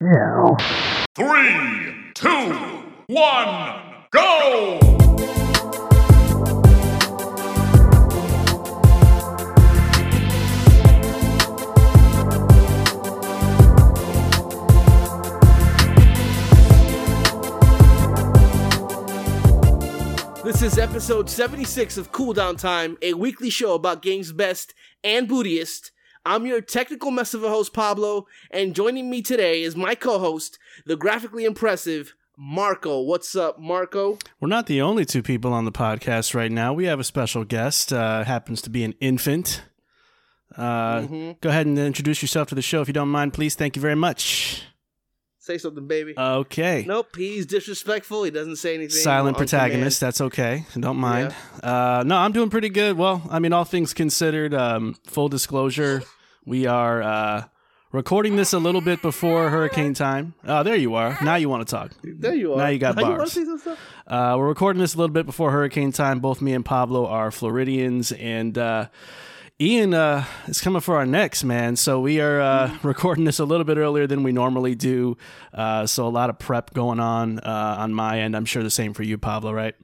Yeah. Three, two, one, go! This is episode 76 of Cooldown Time, a weekly show about games best and bootiest. I'm your technical mess of a host, Pablo, and joining me today is my co host, the graphically impressive Marco. What's up, Marco? We're not the only two people on the podcast right now. We have a special guest. Uh, happens to be an infant. Uh, Go ahead and introduce yourself to the show if you don't mind, please. Thank you very much. Say something, baby. Okay. nope, he's disrespectful. He doesn't say anything. Silent on protagonist. That's okay. Don't mind. Uh, no, I'm doing pretty good. Well, I mean, all things considered, um, full disclosure, we are uh, recording this a little bit before hurricane time. Oh, there you are. Now you want to talk. There you are. Now you got Now bars. stuff? Uh, we're recording this a little bit before hurricane time. Both me and Pablo are Floridians, and uh, Ian uh, is coming for our necks, man. So we are uh, recording this a little bit earlier than we normally do. Uh, so a lot of prep going on uh, on my end. I'm sure the same for you, Pablo, right?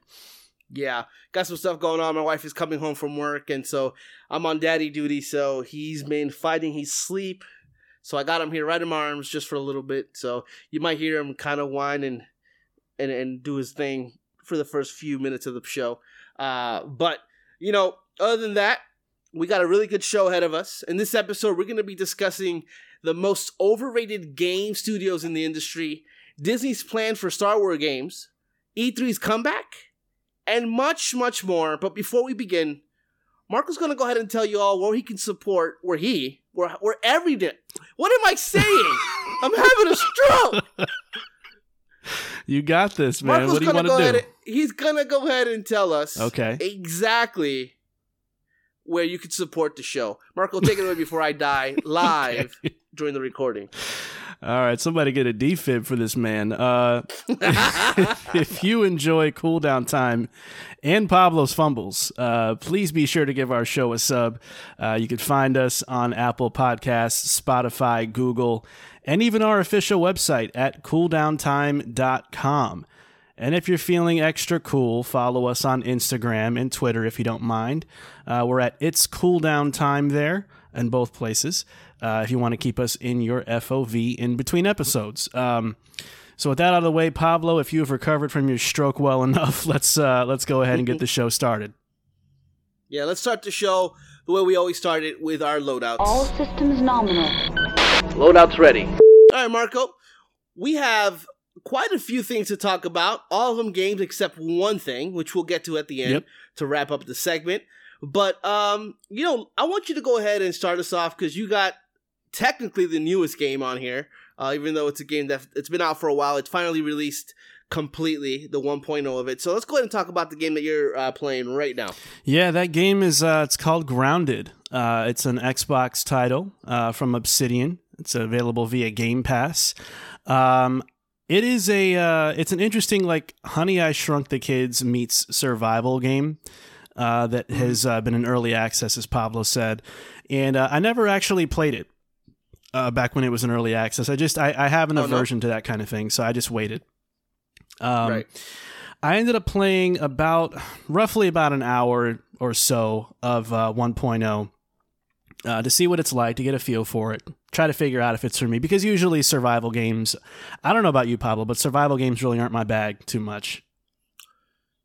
Yeah, got some stuff going on. My wife is coming home from work, and so I'm on daddy duty. So he's been fighting his sleep. So I got him here right in my arms just for a little bit. So you might hear him kind of whine and, and and do his thing for the first few minutes of the show. Uh, but you know, other than that, we got a really good show ahead of us. In this episode, we're going to be discussing the most overrated game studios in the industry, Disney's plan for Star Wars games, E3's comeback, and much, much more. But before we begin, Marco's going to go ahead and tell you all where he can support, where he, where, where every day. What am I saying? I'm having a stroke. You got this, man. Marco's what do you gonna want to do? and- he's gonna go ahead and tell us Okay. exactly where you can support the show. Marco, take it away before I die live during the recording. All right, somebody get a defib for this man. Uh, if you enjoy cooldown time and Pablo's fumbles, uh, please be sure to give our show a sub. Uh, you can find us on Apple Podcasts, Spotify, Google, and even our official website at cooldowntime.com. And if you're feeling extra cool, follow us on Instagram and Twitter if you don't mind. Uh, we're at It's Cooldown Time there in both places. Uh, if you want to keep us in your FOV in between episodes. Um, so with that out of the way, Pablo, if you have recovered from your stroke well enough, let's uh, let's go ahead and get the show started. Yeah, let's start the show the way we always start it with our loadouts. All systems nominal. Loadouts ready. All right, Marco. We have quite a few things to talk about. All of them games except one thing, which we'll get to at the end Yep. to wrap up the segment. But um, you know, I want you to go ahead and start us off because you got technically the newest game on here. Uh, even though it's a game that it's been out for a while, it's finally released completely the 1.0 of it. So let's go ahead and talk about the game that you're uh, playing right now. Yeah, that game is uh, it's called Grounded. Uh, it's an Xbox title uh, from Obsidian. It's available via Game Pass. Um, it is a uh, it's an interesting like Honey I Shrunk the Kids meets survival game uh, that has uh, been in early access, as Pablo said, and uh, I never actually played it uh, back when it was an early access. I just I, I have an Oh, no? aversion to that kind of thing, so I just waited. Um, right. I ended up playing about roughly about an hour or so of uh, 1.0 uh, to see what it's like, to get a feel for it, try to figure out if it's for me. Because usually survival games, I don't know about you, Pablo, but survival games really aren't my bag too much.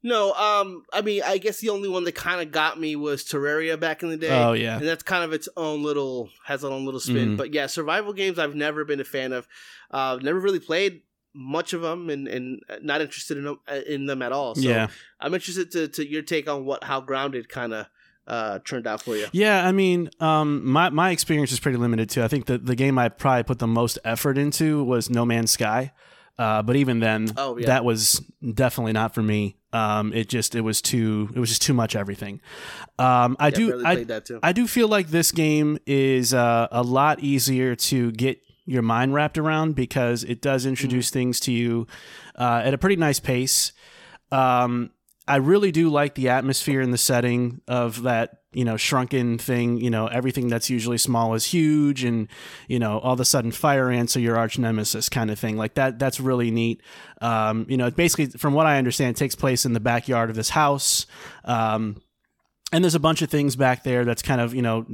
No, um, I mean, I guess the only one that kind of got me was Terraria back in the day. Oh, yeah. and that's kind of its own little has its own little spin. Mhm. But yeah, survival games I've never been a fan of. Uh, never really played much of them, and and not interested in them, uh, in them at all. So yeah. I'm interested to to your take on what how grounded kind of uh turned out for you. Yeah, I mean, um, my my experience is pretty limited too. I think that the game I probably put the most effort into was No Man's Sky, uh, but even then, Oh, yeah. that was definitely not for me. Um, it just it was too it was just too much everything. Um, I Yeah, do I. I do feel like this game is uh, a lot easier to get your mind wrapped around because it does introduce Mm-hmm. things to you uh, at a pretty nice pace. Um, I really do like the atmosphere and the setting of that you know shrunken thing. You know everything that's usually small is huge, and you know all of a sudden fire ants are your arch nemesis kind of thing. Like that. That's really neat. Um, you know, it basically, from what I understand, takes place in the backyard of this house. Um, and there's a bunch of things back there that's kind of you know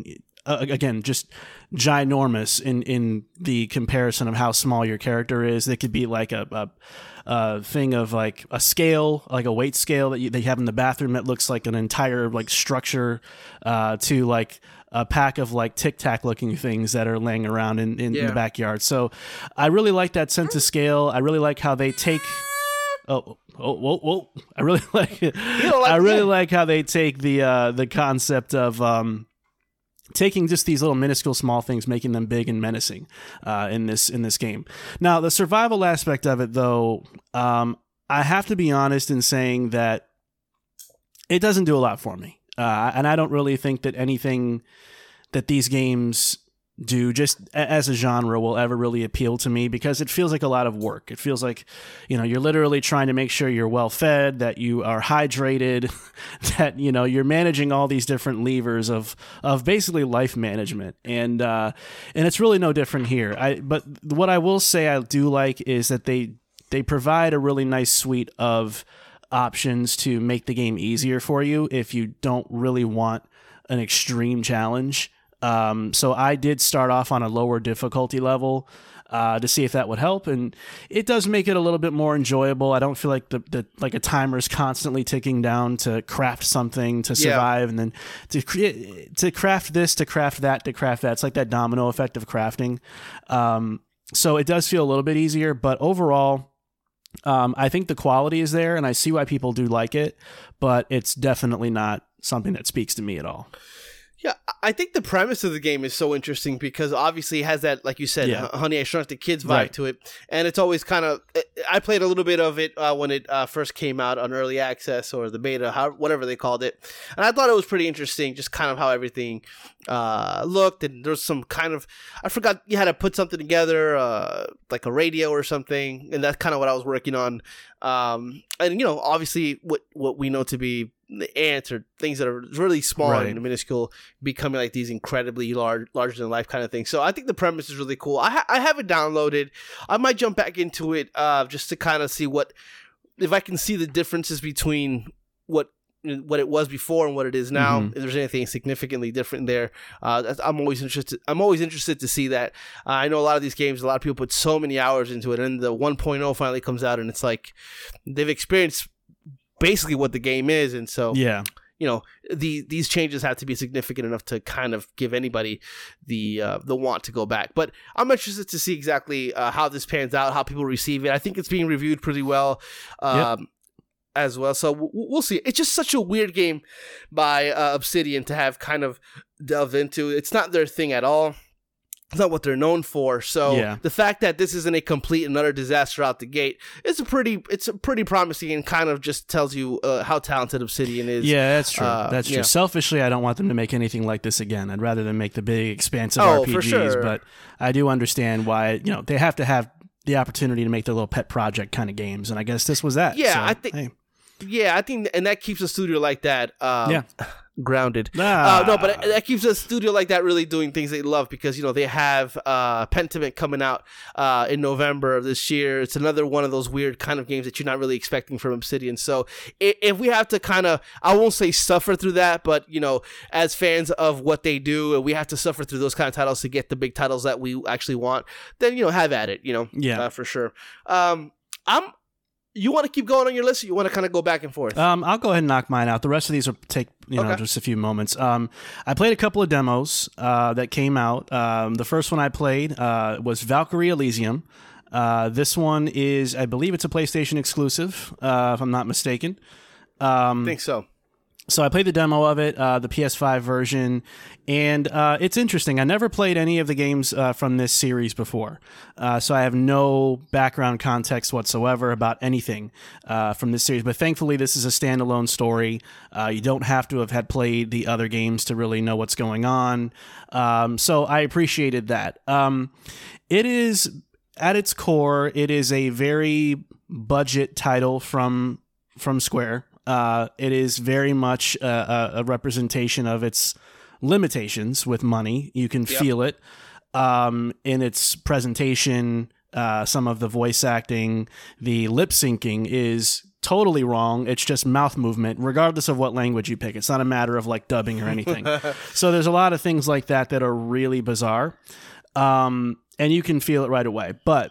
uh, again just ginormous in in the comparison of how small your character is they could be like a, a, a thing of like a scale like a weight scale that you, they have in the bathroom that looks like an entire like structure uh, to like a pack of like tic tac looking things that are laying around in, in, in the backyard so i really like that sense of scale i really like how they take Oh, oh, whoa, whoa! I really like it. like I really it? like how they take the uh, the concept of um, taking just these little minuscule small things, making them big and menacing uh, in this in this game. Now, the survival aspect of it, though, um, I have to be honest in saying that it doesn't do a lot for me, uh, and I don't really think that anything that these games do just as a genre will ever really appeal to me because it feels like a lot of work. It feels like, you know, you're literally trying to make sure you're well fed, that you are hydrated, that you know you're managing all these different levers of of basically life management, and uh, and it's really no different here. I but what I will say I do like is that they they provide a really nice suite of options to make the game easier for you if you don't really want an extreme challenge. Um, so I did start off on a lower difficulty level uh, to see if that would help, and it does make it a little bit more enjoyable. I don't feel like the, the like a timer is constantly ticking down to craft something to Yeah. survive, and then to create to craft this, to craft that, to craft that. It's like that domino effect of crafting. Um, so it does feel a little bit easier, but overall. Um, I think the quality is there, and I see why people do like it, but it's definitely not something that speaks to me at all. Yeah, I think the premise of the game is so interesting because obviously it has that, like you said, Yeah. Honey I Shrunk the Kids vibe Right. to it, and it's always kind of. I played a little bit of it uh, when it uh, first came out on early access or the beta, how, whatever they called it, and I thought it was pretty interesting, just kind of how everything uh, looked, and there's some kind of I forgot you had to put something together, uh, like a radio or something, and that's kind of what I was working on. Um, and you know, obviously, what what we know to be ants or things that are really small Right. and minuscule becoming like these incredibly large, larger than life kind of things. So I think the premise is really cool. I ha- I have it downloaded. I might jump back into it uh, just to kind of see what if I can see the differences between what what it was before and what it is now. Mhm. If there's anything significantly different there, uh, that's, I'm always interested. I'm always interested to see that. Uh, I know a lot of these games. A lot of people put so many hours into it, and the 1.0 finally comes out, and it's like they've experienced basically what the game is, and so Yeah. you know the these changes have to be significant enough to kind of give anybody the uh, the want to go back. But I'm interested to see exactly uh, how this pans out, how people receive it. I think it's being reviewed pretty well. Um, As well, so w- we'll see. It's just such a weird game by uh, Obsidian to have kind of delve into. It's not their thing at all. It's not what they're known for. So Yeah. the fact that this isn't a complete and utter disaster out the gate, it's a pretty, it's a pretty promising and kind of just tells you uh, how talented Obsidian is. Yeah, that's true. uh, that's true. yeah. Selfishly, I don't want them to make anything like this again. I'd rather them make the big, expansive Oh, RPGs. for sure. But I do understand why you know they have to have the opportunity to make their little pet project kind of games, and I guess this was that. Yeah, So, I think- hey. Yeah, I think, and that keeps a studio like that. Um, Yeah. grounded. Ah. Uh, no, but that keeps a studio like that really doing things they love because you know they have uh, Pentiment coming out uh, in November of this year. It's another one of those weird kind of games that you're not really expecting from Obsidian. So if we have to kind of, I won't say suffer through that, but you know, as fans of what they do, we have to suffer through those kind of titles to get the big titles that we actually want. Then you know, have at it. You know, Yeah. uh, for sure. Um, I'm. You want to keep going on your list, or you want to kind of go back and forth? Um, I'll go ahead and knock mine out. The rest of these will take you know Okay. just a few moments. Um, I played a couple of demos uh, that came out. Um, the first one I played uh, was Valkyrie Elysium. Uh, this one is, I believe, it's a PlayStation exclusive, uh, if I'm not mistaken. Um, I think so. So I played the demo of it, uh, the PS5 version, and uh, it's interesting. I never played any of the games uh, from this series before, uh, so I have no background context whatsoever about anything uh, from this series. But thankfully, this is a standalone story. Uh, you don't have to have had played the other games to really know what's going on. Um, so I appreciated that. Um, it is at its core, it is a very budget title from from Square. Uh, it is very much a, a, representation of its limitations with money. You can feel it um, in its presentation. Uh, some of the voice acting, the lip syncing is totally wrong. It's just mouth movement, regardless of what language you pick. It's not a matter of like dubbing or anything. so there's a lot of things like that that are really bizarre. Um, and you can feel it right away. But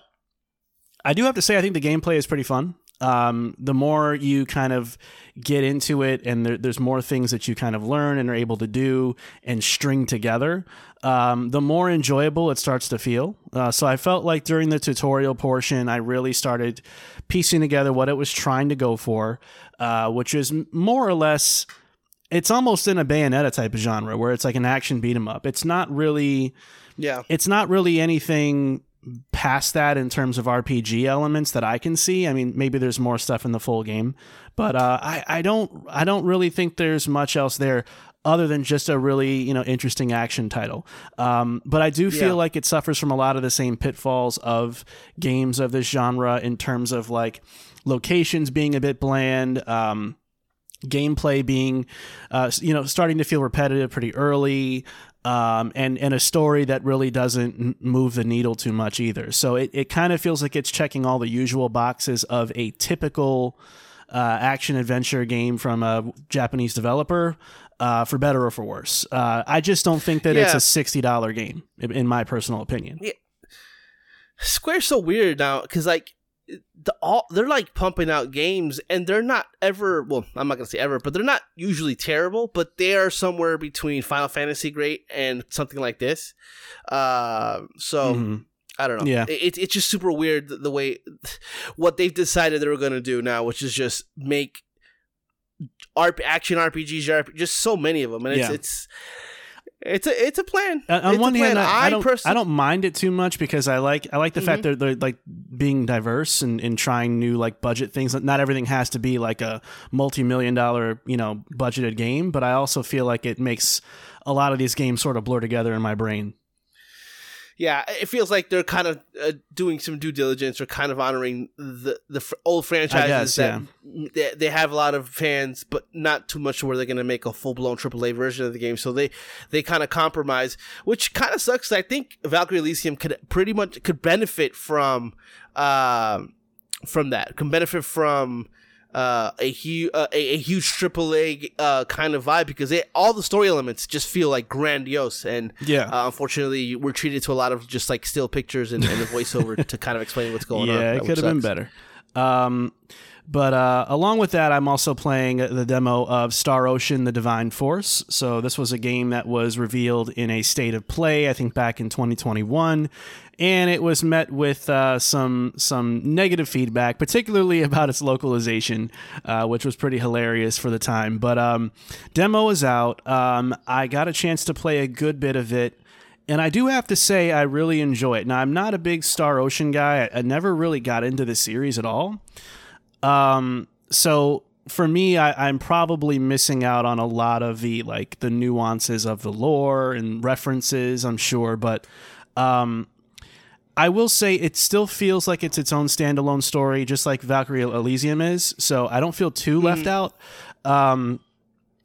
I do have to say, I think the gameplay is pretty fun. Um, the more you kind of get into it, and there, there's more things that you kind of learn and are able to do and string together, um, the more enjoyable it starts to feel. Uh, so I felt like during the tutorial portion, I really started piecing together what it was trying to go for, uh, which is more or less. It's almost in a Bayonetta type of genre where it's like an action beat 'em up. It's not really Yeah. it's not really anything past that in terms of RPG elements that I can see. I mean, maybe there's more stuff in the full game, but uh, I I don't I don't really think there's much else there other than just a really you know interesting action title. Um, but I do feel Yeah. like it suffers from a lot of the same pitfalls of games of this genre in terms of like locations being a bit bland. Um, gameplay being uh, you know starting to feel repetitive pretty early um, and and a story that really doesn't move the needle too much either. So it, it kind of feels like it's checking all the usual boxes of a typical uh, action adventure game from a Japanese developer uh, for better or for worse. Uh, I just don't think that it's a $60 game in- in my personal opinion. Yeah. Square's so weird now because like the all they're like pumping out games and they're not ever well I'm not gonna say ever but they're not usually terrible but they are somewhere between Final Fantasy great and something like this. Uh, so Mhm. I don't know. Yeah. it, it's just super weird the, the way what they've decided they were gonna do now, which is just make RP, action RPGs, RP, just so many of them, and it's Yeah. it's it's a it's a plan. Uh, on It's one hand. I, I don't personally- I don't mind it too much because I like I like the fact that they're like being diverse and, and trying new like budget things. Not everything has to be like a multi million dollar you know budgeted game, but I also feel like it makes a lot of these games sort of blur together in my brain. Yeah, it feels like they're kind of uh, doing some due diligence or kind of honoring the the fr- old franchises guess, that they, they have a lot of fans, but not too much where they're going to make a full blown AAA version of the game. So they they kind of compromise, which kind of sucks. I think Valkyrie Elysium could pretty much could benefit from um from that, can benefit from. Uh, a huge, uh, a, a huge AAA uh, kind of vibe because they, all the story elements just feel like grandiose, and Yeah. uh, unfortunately, we're treated to a lot of just like still pictures and, and a voiceover to kind of explain what's going on. yeah, it could have been better. Um, but uh, along with that, I'm also playing the demo of Star Ocean: The Divine Force. So this was a game that was revealed in a state of play, I think, back in 2021, and it was met with uh, some some negative feedback, particularly about its localization, uh, which was pretty hilarious for the time. But um, demo is out. Um, I got a chance to play a good bit of it. And I do have to say, I really enjoy it. Now, I'm not a big Star Ocean guy. I, I never really got into the series at all. Um, so for me, I, I'm probably missing out on a lot of the like the nuances of the lore and references. I'm sure, but um, I will say it still feels like it's its own standalone story, just like Valkyrie Elysium is. So I don't feel too left out. Um,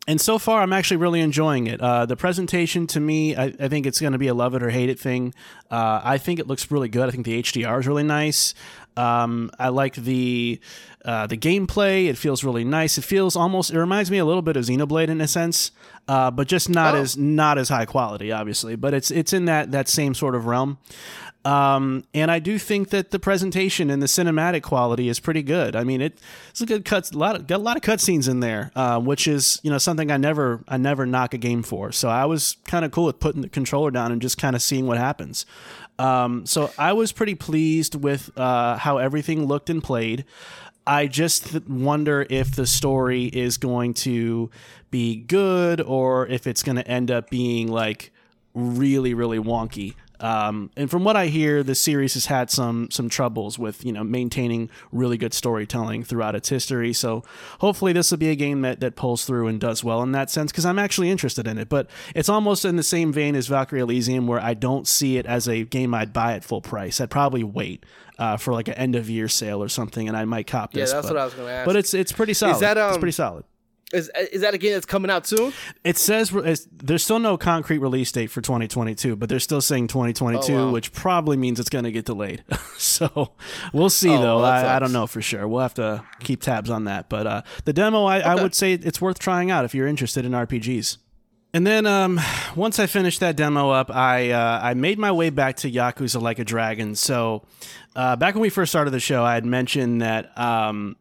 and so far, I'm actually really enjoying it. Uh, the presentation to me, I, I think it's going to be a love it or hate it thing. Uh, I think it looks really good. I think the HDR is really nice. Um, I like the uh, the gameplay. It feels really nice. It feels almost. It reminds me a little bit of Xenoblade in a sense, uh, but just not Oh. as not as high quality, obviously. But it's it's in that that same sort of realm. Um, and I do think that the presentation and the cinematic quality is pretty good. I mean, it, it's a good cuts, a lot of, got a lot of cutscenes in there, uh, which is you know something I never I never knock a game for. So I was kind of cool with putting the controller down and just kind of seeing what happens. Um, so I was pretty pleased with uh, how everything looked and played. I just th- wonder if the story is going to be good or if it's going to end up being like really really wonky Um, and from what I hear, the series has had some some troubles with you know maintaining really good storytelling throughout its history. So hopefully this will be a game that that pulls through and does well in that sense because I'm actually interested in it. But it's almost in the same vein as Valkyrie Elysium, where I don't see it as a game I'd buy at full price. I'd probably wait uh, for like an end of year sale or something, and I might cop Yeah, this. Yeah, that's but, what I was going to ask. But it's it's pretty solid. that, it's um, pretty solid. Is is that a game that's coming out soon? It says there's still no concrete release date for 2022, but they're still saying 2022, Oh, wow. which probably means it's going to get delayed. so we'll see, Oh, though. well, I, I don't know for sure. We'll have to keep tabs on that. But uh, the demo, I, I would say it's worth trying out if you're interested in RPGs. And then um, once I finished that demo up, I uh, I made my way back to Yakuza Like a Dragon. So uh, back when we first started the show, I had mentioned that um,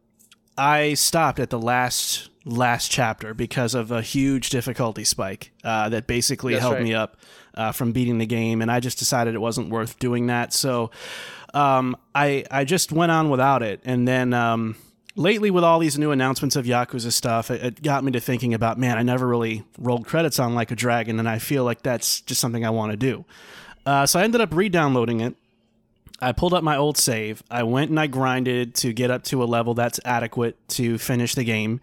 I stopped at the last last chapter because of a huge difficulty spike uh, that basically That's held right. me up uh, from beating the game, and I just decided it wasn't worth doing that. So um, I I just went on without it, and then. Um, Lately, with all these new announcements of Yakuza stuff, it, it got me to thinking about, man, I never really rolled credits on Like a Dragon, and I feel like that's just something I want to do. Uh, so I ended up re-downloading it, I pulled up my old save. I went and I grinded to get up to a level that's adequate to finish the game.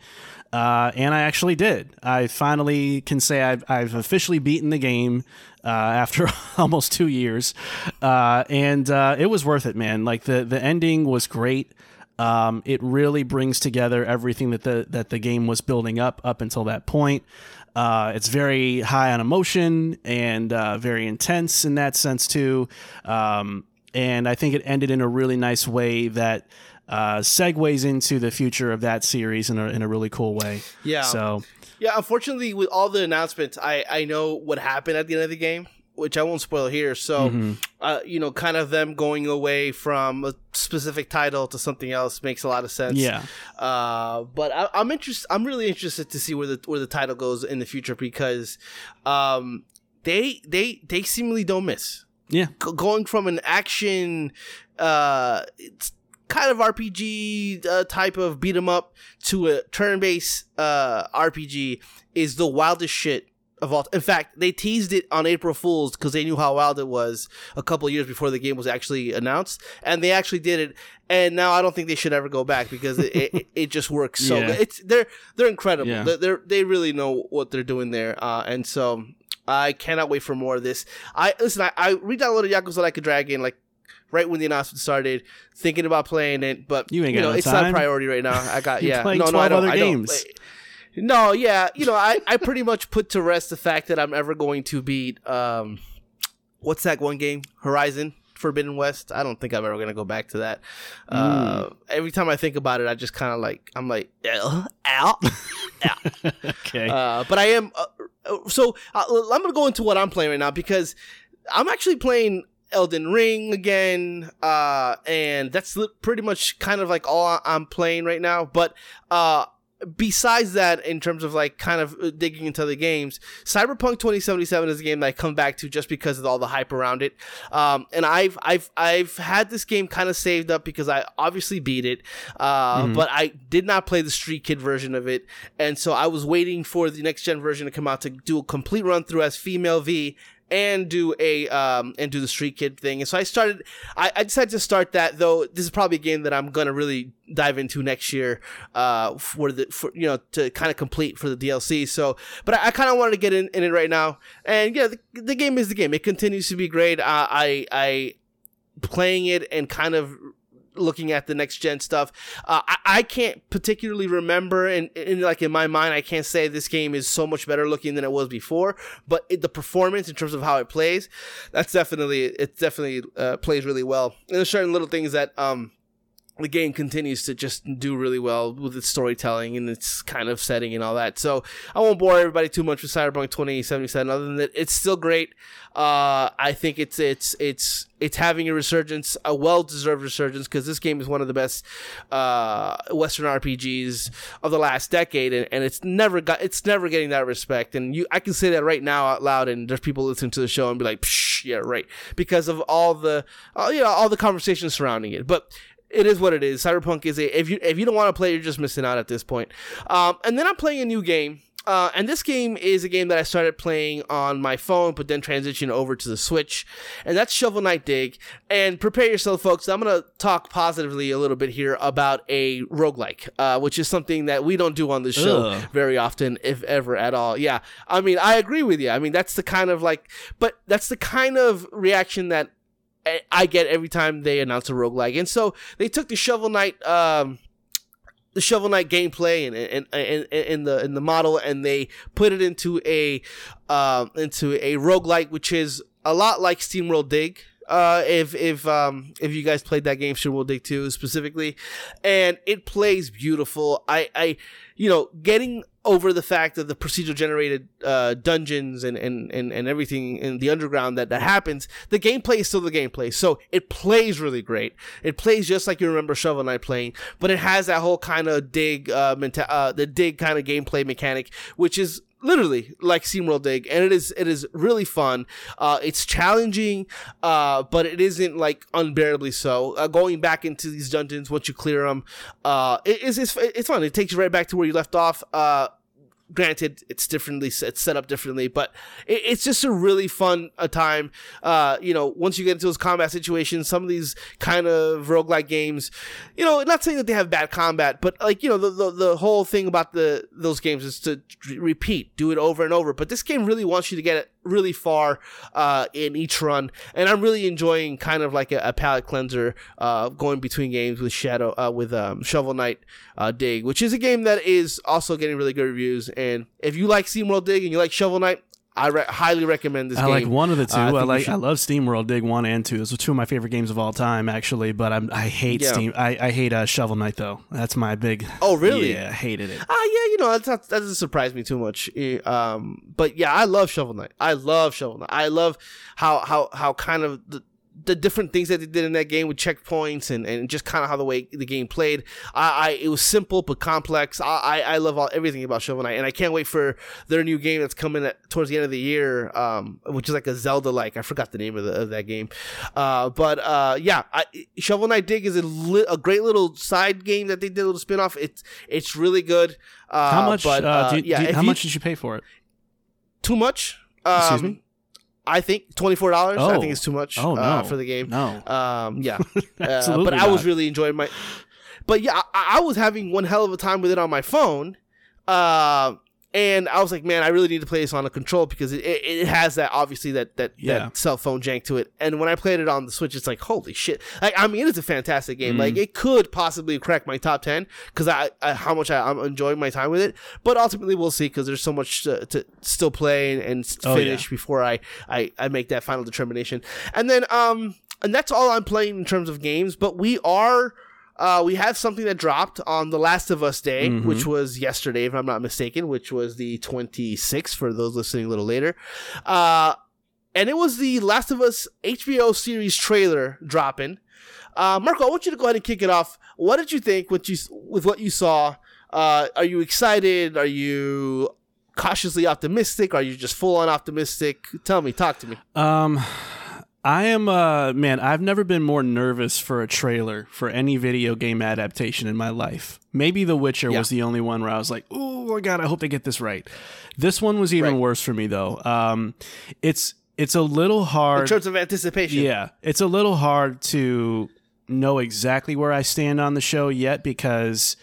Uh, and I actually did. I finally can say I've, I've officially beaten the game uh, after almost two years. Uh, and uh, it was worth it, man. Like the, the ending was great. Um, it really brings together everything that the that the game was building up up until that point. Uh, it's very high on emotion and uh, very intense in that sense too. Um, and I think it ended in a really nice way that uh, segues into the future of that series in a in a really cool way. Yeah. So Yeah, unfortunately, with all the announcements, I I know what happened at the end of the game, which I won't spoil here. So, Mm-hmm. uh, you know, kind of them going away from a specific title to something else makes a lot of sense. yeah, Uh, but I, I'm interested. I'm really interested to see where the where the title goes in the future because, um, they they they seemingly don't miss. yeah, G- going from an action, uh, it's kind of RPG uh, type of beat 'em up to a turn based uh, RPG is the wildest shit of all. In fact, they teased it on April Fools because they knew how wild it was a couple years before the game was actually announced, and they actually did it. And now I don't think they should ever go back because it it, it just works so. Yeah. good. It's they're they're incredible. Yeah. They're, they're they really know what they're doing there, uh, and so. I cannot wait for more of this. I listen. I, I re-downloaded Yakuza Like a Dragon like right when the announcement started, thinking about playing it, but You ain't you got know no it's not a priority right now. I got yeah, no, no, I 12 don't, other I don't. No, yeah, you know, I I pretty much put to rest the fact that I'm ever going to beat um, what's that one game? Horizon. Forbidden West. I don't think I'm ever gonna go back to that. Uh, every time I think about it, I just kind of like I'm like, "Ew, ow, okay, uh, but I am. Uh, uh, so uh, I'm gonna go into what I'm playing right now because I'm actually playing Elden Ring again, uh, and that's pretty much kind of like all I'm playing right now. But uh, besides that, in terms of like kind of uh, digging into the games, Cyberpunk 2077 is a game that I come back to just because of all the hype around it. Um, and I've I've I've had this game kind of saved up because I obviously beat it, uh, but I did not play the Street Kid version of it, and so I was waiting for the next gen version to come out to do a complete run through as female V and do a um and do the street kid thing. And so i started I, I decided to start that though this is probably a game that i'm gonna really dive into next year uh for the for you know to kind of complete for the dlc so but i, I kind of wanted to get in, in it right now. And yeah the, the game is the game. It continues to be great. Uh, i i playing it and kind of looking at the next gen stuff. Uh, I, I can't particularly remember, and, and like in my mind, I can't say this game is so much better looking than it was before. But it, the performance in terms of how it plays, that's definitely it. Definitely uh, plays really well. And there's certain little things that um the game continues to just do really well with its storytelling and its kind of setting and all that. So I won't bore everybody too much with Cyberpunk 2077. Other than that, it's still great. Uh, I think it's it's it's it's having a resurgence, a well-deserved resurgence, because this game is one of the best uh, Western RPGs of the last decade, and, and it's never got it's never getting that respect. And you, I can say that right now out loud, and there's people listening to the show and be like, Psh, "Yeah, right," because of all the uh, you know all the conversations surrounding it. But it is what it is. Cyberpunk is a if you if you don't want to play, you're just missing out at this point. Um, and then I'm playing a new game. Uh, and this game is a game that I started playing on my phone, but then transitioned over to the Switch. And that's Shovel Knight Dig. And prepare yourself, folks. I'm going to talk positively a little bit here about a roguelike, uh, which is something that we don't do on the show Ugh. very often, if ever at all. Yeah. I mean, I agree with you. I mean, that's the kind of like, but that's the kind of reaction that I- get every time they announce a roguelike. And so they took the Shovel Knight, um, the Shovel Knight gameplay and and and in the in the model, and they put it into a um into a roguelike, which is a lot like SteamWorld Dig. Uh, if if um if you guys played that game, SteamWorld Dig Two specifically, and it plays beautiful. I I you know getting over the fact that the procedural generated uh, dungeons and, and, and, and everything in the underground that, that happens, the gameplay is still the gameplay. So it plays really great. It plays just like you remember Shovel Knight playing, but it has that whole kind of dig, uh, menta- uh, the dig kind of gameplay mechanic, which is literally like SteamWorld Dig, and it is it is really fun. Uh, it's challenging, uh, but it isn't like unbearably so. Uh, going back into these dungeons once you clear them, uh, it, it's, it's it's fun. It takes you right back to where you left off. Uh, granted it's differently it's set up differently but it, it's just a really fun a time. Uh you know once you get into those combat situations some of these kind of roguelike games you know not saying that they have bad combat but like you know the, the, the whole thing about the those games is to re- repeat do it over and over but this game really wants you to get it really far uh in each run. And i'm really enjoying kind of like a, a palate cleanser uh going between games with shadow uh with um shovel knight uh dig which is a game that is also getting really good reviews. And if you like SteamWorld Dig and you like Shovel Knight, I re- highly recommend this I game. like one of the two. Uh, I, you like should- I love SteamWorld Dig one and two. Those are two of my favorite games of all time, actually. But I'm I hate Yeah. Steam. I, I hate uh, Shovel Knight though. That's my big. Oh, really? Yeah, I hated it. Ah, yeah, you know that's not, that doesn't surprise me too much. Eh, Um, but yeah, I love Shovel Knight. I love Shovel Knight. I love how how how kind of the the different things that they did in that game with checkpoints and, and just kind of how the way the game played. I, I it was simple but complex. I I, I love all, everything about Shovel Knight, and I can't wait for their new game that's coming at, towards the end of the year. Um, which is like a Zelda like. I forgot the name of, the, of that game. Uh, but uh, yeah, I, Shovel Knight Dig is a li- a great little side game that they did a little spin off. It's it's really good. Uh, How much? But, uh, uh, do you- yeah, do you- how you- much did you pay for it? too much. Um, Excuse me? I think twenty four dollars. I Oh. think it's too much. Oh, uh, for the game. No, Um, yeah, uh, but I was not. really enjoying my. But yeah, I, I was having one hell of a time with it on my phone. Uh, and I was like, man, I really need to play this on a control because it, it, it has that obviously that that, Yeah. that cell phone jank to it. And when I played it on the Switch, it's like holy shit! Like I mean, it's a fantastic game. Mm. Like it could possibly crack my top ten because I, I how much I, I'm enjoying my time with it. But ultimately, we'll see because there's so much to, to still play and, and Oh, finish before I, I I make that final determination. And then um and that's all I'm playing in terms of games. But we are. Uh, we have something that dropped on The Last of Us Day, Mhm. which was yesterday, if I'm not mistaken, which was the 26th for those listening a little later. Uh, and it was the Last of Us HBO series trailer dropping. Uh, Marco, I want you to go ahead and kick it off. What did you think with you with what you saw? Uh, are you excited? Are you cautiously optimistic? Are you just full on optimistic? Tell me, talk to me. Um, I am. Uh, man, I've never been more nervous for a trailer for any video game adaptation in my life. Maybe The Witcher Yeah. was the only one where I was like, "Oh my god, I hope they get this right." This one was even Right. worse for me though. Um, it's it's a little hard In terms of anticipation, Yeah, it's a little hard to know exactly where I stand on the show yet because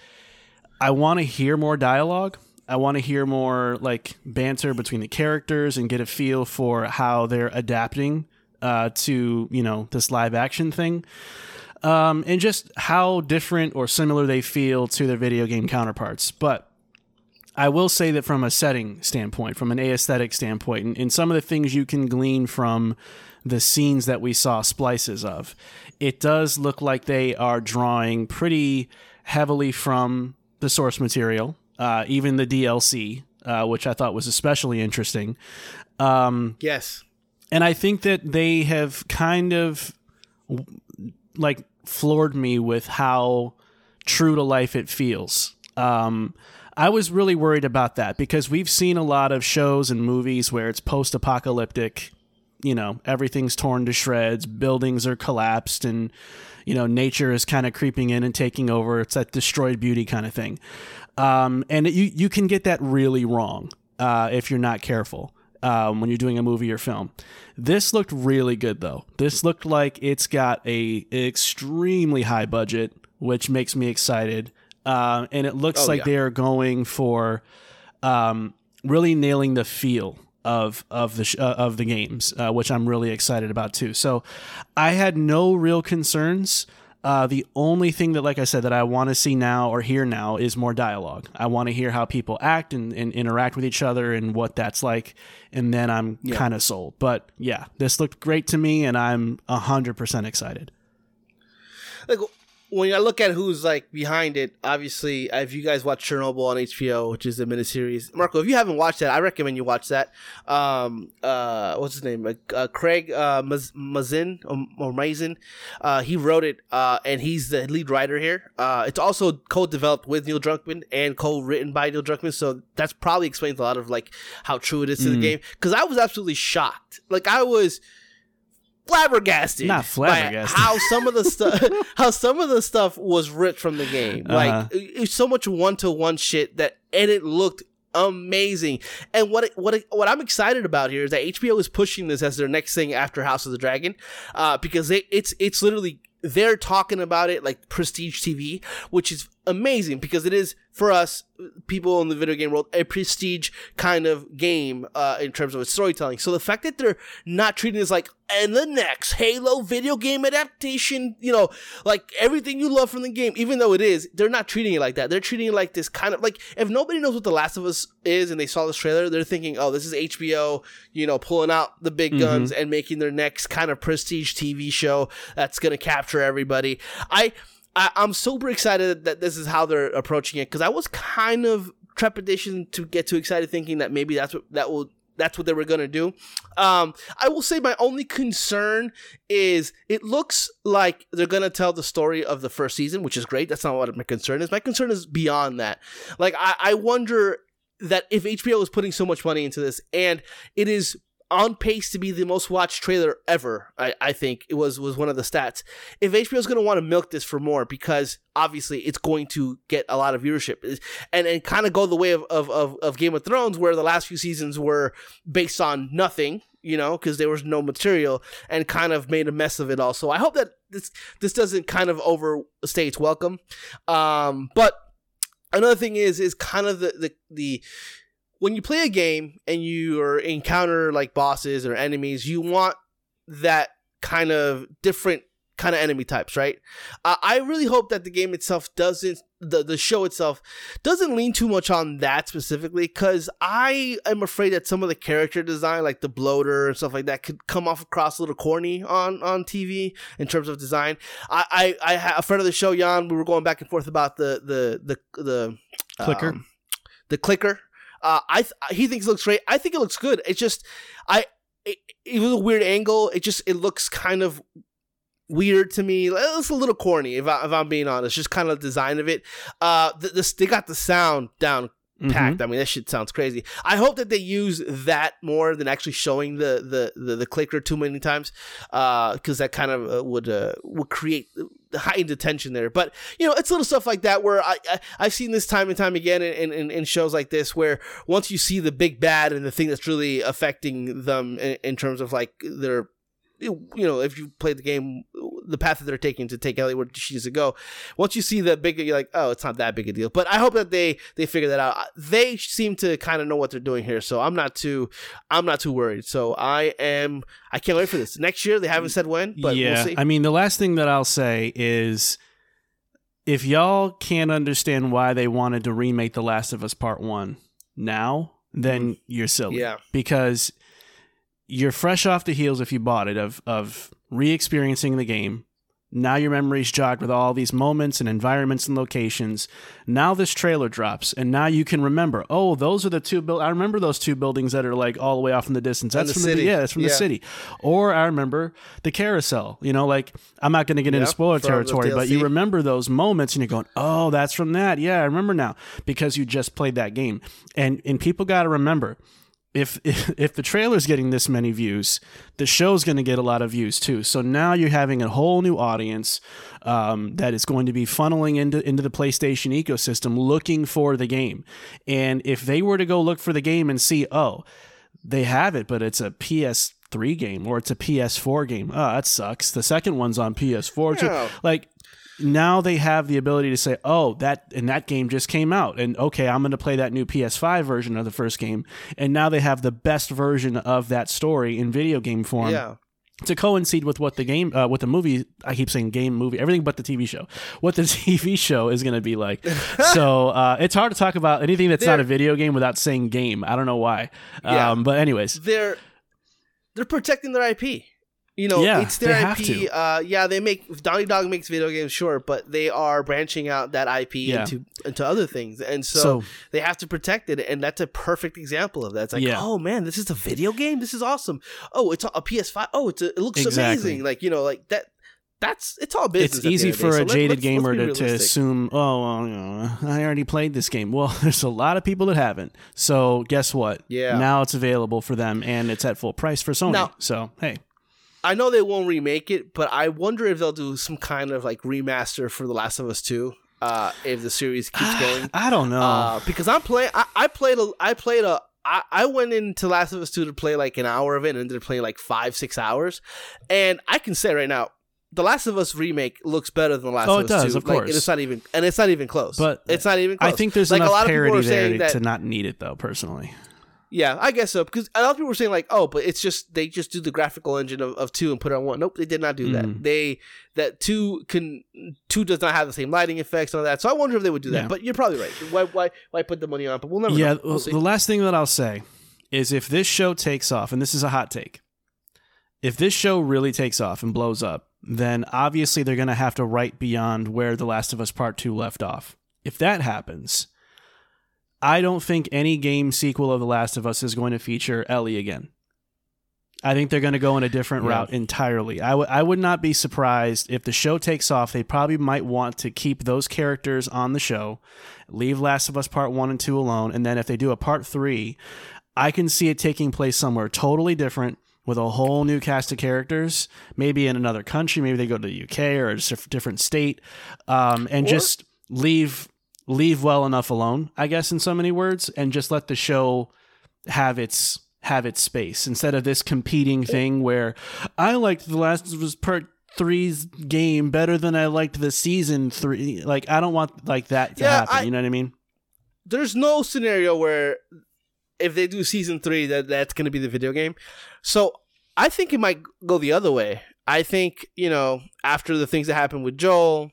I want to hear more dialogue. I want to hear more like banter between the characters and get a feel for how they're adapting uh, to you know this live action thing, um, and just how different or similar they feel to their video game counterparts. But I will say that from a setting standpoint, from an aesthetic standpoint, and, and some of the things you can glean from the scenes that we saw splices of, it does look like they are drawing pretty heavily from the source material, uh, even the DLC, uh, which I thought was especially interesting. Um, Yes. And I think that they have kind of like floored me with how true to life it feels. Um, I was really worried about that because we've seen a lot of shows and movies where it's post apocalyptic you know everything's torn to shreds, buildings are collapsed, and you know nature is kind of creeping in and taking over. It's that destroyed beauty kind of thing, um, and you you can get that really wrong uh, if you're not careful. Um, when you're doing a movie or film, this looked really good though. This looked like it's got a extremely high budget, which makes me excited. Uh, and it looks Oh, like yeah. they are going for um, really nailing the feel of of the sh- uh, of the games, uh, which I'm really excited about too. So I had no real concerns. Uh, the only thing that, like I said, that I want to see now or hear now is more dialogue. I want to hear how people act and, and interact with each other and what that's like, and then I'm kind of sold. But yeah, this looked great to me, and I'm hundred percent excited. like when I look at who's like behind it, obviously, if you guys watch Chernobyl on HBO, which is a miniseries, Marco, if you haven't watched that, I recommend you watch that. Um, uh, what's his name? Uh, Craig uh, Mazin or, Mazin. Uh, he wrote it, uh, and he's the lead writer here. Uh, it's also co-developed with Neil Druckmann and co-written by Neil Druckmann, so that's probably explains a lot of like how true it is to the game. Because I was absolutely shocked. Like I was flabbergasted. Not by flabbergasted. How some of the stuff, how some of the stuff was ripped from the game. Uh-huh. Like it- it's so much one to one shit that, and it looked amazing. And what it, what it, what I'm excited about here is that HBO is pushing this as their next thing after House of the Dragon, uh, because it, it's it's literally they're talking about it like prestige TV, which is amazing because it is for us people in the video game world a prestige kind of game uh, in terms of its storytelling. So the fact that they're not treating this like and the next Halo video game adaptation, you know, like everything you love from the game, even though it is, they're not treating it like that. They're treating it like this kind of like if nobody knows what The Last of Us is and they saw this trailer, they're thinking, oh, this is HBO, you know, pulling out the big guns and making their next kind of prestige TV show that's gonna capture everybody. I I, I'm super excited that this is how they're approaching it because I was kind of trepidation to get too excited, thinking that maybe that's what that will that's what they were gonna do. Um, I will say my only concern is it looks like they're gonna tell the story of the first season, which is great. That's not what my concern is. My concern is beyond that. Like I, I wonder that if HBO is putting so much money into this and it is on pace to be the most watched trailer ever. I, I think it was was one of the stats. If HBO is going to want to milk this for more, because obviously it's going to get a lot of viewership, and and kind of go the way of, of of of Game of Thrones, where the last few seasons were based on nothing, you know, because there was no material, and kind of made a mess of it all. So I hope that this this doesn't kind of overstay its welcome. Um, but another thing is is kind of the the the when you play a game and you encounter like bosses or enemies, you want that kind of different kind of enemy types, right? Uh, I really hope that the game itself doesn't the the show itself doesn't lean too much on that specifically because I am afraid that some of the character design, like the bloater and stuff like that, could come off across a little corny on on TV in terms of design. I I, a friend of the show, Jan. We were going back and forth about the the the the Clicker? um, the clicker. Uh, I th- he thinks it looks great. I think it looks good. It's just I it, it was a weird angle. It just it looks kind of weird to me. It's a little corny if, I, if I'm being honest. Just kind of the design of it. Uh, the, this they got the sound down Mm-hmm. packed. I mean, that shit sounds crazy. I hope that they use that more than actually showing the the the, the clicker too many times, Uh because that kind of uh, would uh, would create heightened attention there. But you know, it's little stuff like that where I, I I've seen this time and time again in, in in shows like this where once you see the big bad and the thing that's really affecting them in, in terms of like their you know, if you played the game, the path that they're taking to take Ellie where she needs to go. Once you see the big, you're like, oh, it's not that big a deal. But I hope that they they figure that out. They seem to kind of know what they're doing here, so I'm not too I'm not too worried. So I am I can't wait for this next year. They haven't said when, but yeah, we'll see. I mean, the last thing that I'll say is if y'all can't understand why they wanted to remake The Last of Us Part 1 now, then you're silly. Mm-hmm. Yeah. Because you're fresh off the heels if you bought it of of re-experiencing the game. Now your memory's jogged with all these moments and environments and locations. Now this trailer drops, and now you can remember. Oh, those are the two. I remember those two buildings that are like all the way off in the distance. That's the from city. the yeah, that's from the city. Or I remember the carousel. You know, like I'm not going to get into spoiler territory, but you remember those moments, and you're going, "Oh, that's from that." Yeah, I remember now because you just played that game. And and people got to remember, if, if if the trailer's getting this many views, the show's going to get a lot of views too. So now you're having a whole new audience um, that is going to be funneling into into the PlayStation ecosystem looking for the game. And if they were to go look for the game and see, oh, they have it, but it's a PS3 game or it's a PS4 game. Oh, that sucks. The second one's on PS4 too. Yeah. Like now they have the ability to say, "Oh, that and that game just came out, and okay, I'm going to play that new PS5 version of the first game." And now they have the best version of that story in video game form Yeah. to coincide with what the game, uh, what the movie. I keep saying game movie, everything but the TV show. What the TV show is going to be like. so uh, it's hard to talk about anything that's not a video game without saying game. I don't know why. Yeah. Um, but anyways, they're they're protecting their IP. You know, Yeah, it's their IP. Uh, yeah, they make Naughty Dog makes video games, sure, but they are branching out that IP Yeah. into into other things, and so, So- they have to protect it. And that's a perfect example of that. It's like, Yeah. oh man, this is a video game. This is awesome. Oh, it's a PS5. Oh, it's a, it looks Exactly. amazing. Like you know, like that. That's it's all business. it's easy end of the day. for So a jaded let's- let's gamer to, to assume, oh, well, you know, I already played this game. Well, there's a lot of people that haven't. So guess what? Yeah. Now it's available for them, and it's at full price for Sony. Now- so hey, I know they won't remake it, but I wonder if they'll do some kind of like remaster for The Last of Us Two. Uh, if the series keeps going. I don't know. uh, because I'm playing. I, I played a. I played a. I, I went into Last of Us Two to play like an hour of it, and ended up playing like five, six hours. And I can say right now, the Last of Us remake looks better than the Last Oh, of it Us does, Two. of Like, course. it's not even, and it's not even close. But it's not even. close. I think there's like a enough lot of people parity are there saying to, that. to not need it, though. Personally, Yeah, I guess so. Because a lot of people were saying like, oh, but it's just they just do the graphical engine of, of two and put it on one. Nope, they did not do that. Hmm. They that two can two does not have the same lighting effects and all that. So I wonder if they would do that. Yeah. But you're probably right. Why why why put the money on? But we'll never. yeah. well, the last thing that I'll say is if this show takes off, and this is a hot take, if this show really takes off and blows up, then obviously they're going to have to write beyond where The Last of Us Part Two left off. If that happens, I don't think any game sequel of The Last of Us is going to feature Ellie again. I think they're going to go in a different Yeah. route entirely. I would I would not be surprised if the show takes off. They probably might want to keep those characters on the show, leave Last of Us Part 1 and 2 alone, and then if they do a Part 3, I can see it taking place somewhere totally different with a whole new cast of characters, maybe in another country, maybe they go to the UK or a different state, um, and Or- just leave leave well enough alone, I guess in so many words, and just let the show have its have its space instead of this competing thing where I liked the Last was Part Three's game better than I liked the season three. Like I don't want like that to Yeah, happen. I- you know what I mean? There's no scenario where if they do season three that that's going to be the video game. So I think it might go the other way. I think you know after the things that happened with Joel,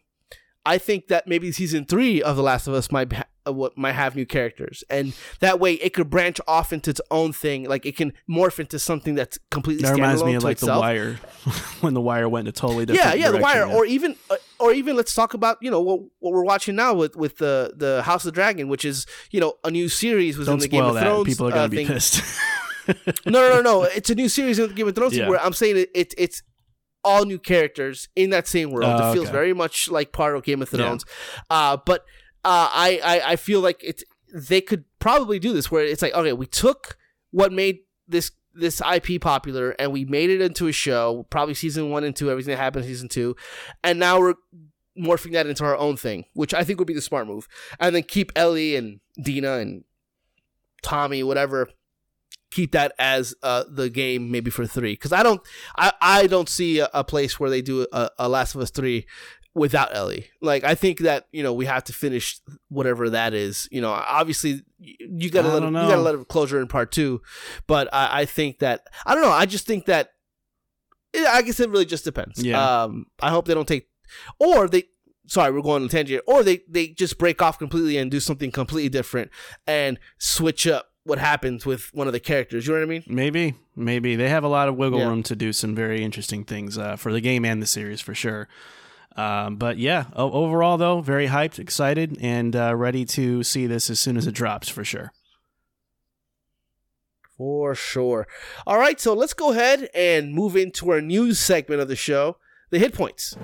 I think that maybe season three of The Last of Us might ha- uh, what might have new characters, and that way it could branch off into its own thing. Like it can morph into something that's completely That reminds me of like the. Wire when the Wire went a totally different. yeah, yeah, the wire, yeah. or even, uh, or even let's talk about you know what what we're watching now with with the the House of the Dragon, which is you know a new series within don't the Game of that. Thrones. People are uh, gonna be thing. pissed. no, no, no, no. It's a new series in the Game of Thrones Yeah. where I'm saying it, it it's all new characters in that same world. Oh, it feels okay. very much like part of Game of Yeah. Thrones. Uh, but uh, I, I I feel like it's they could probably do this where it's like okay, we took what made this this IP popular and we made it into a show, probably season one and two, everything that happened in season two, and now we're morphing that into our own thing, which I think would be the smart move, and then keep Ellie and Dina and Tommy, whatever, keep that as uh, the game maybe for three because I don't I, I don't see a, a place where they do a, a Last of Us three without Ellie. Like I think that you know we have to finish whatever that is. You know, obviously you, I let don't you gotta know. let it closure in part two, but I, I think that I don't know. I just think that it, I guess it really just depends. Yeah. Um, I hope they don't take or they. Sorry, we're going on a tangent. Or they, they just break off completely and do something completely different and switch up what happens with one of the characters. You know what I mean? Maybe, maybe they have a lot of wiggle Yeah. room to do some very interesting things uh, for the game and the series for sure. Um, but yeah, overall though, very hyped, excited, and uh, ready to see this as soon as it drops for sure. For sure. All right, so let's go ahead and move into our news segment of the show, the hit points.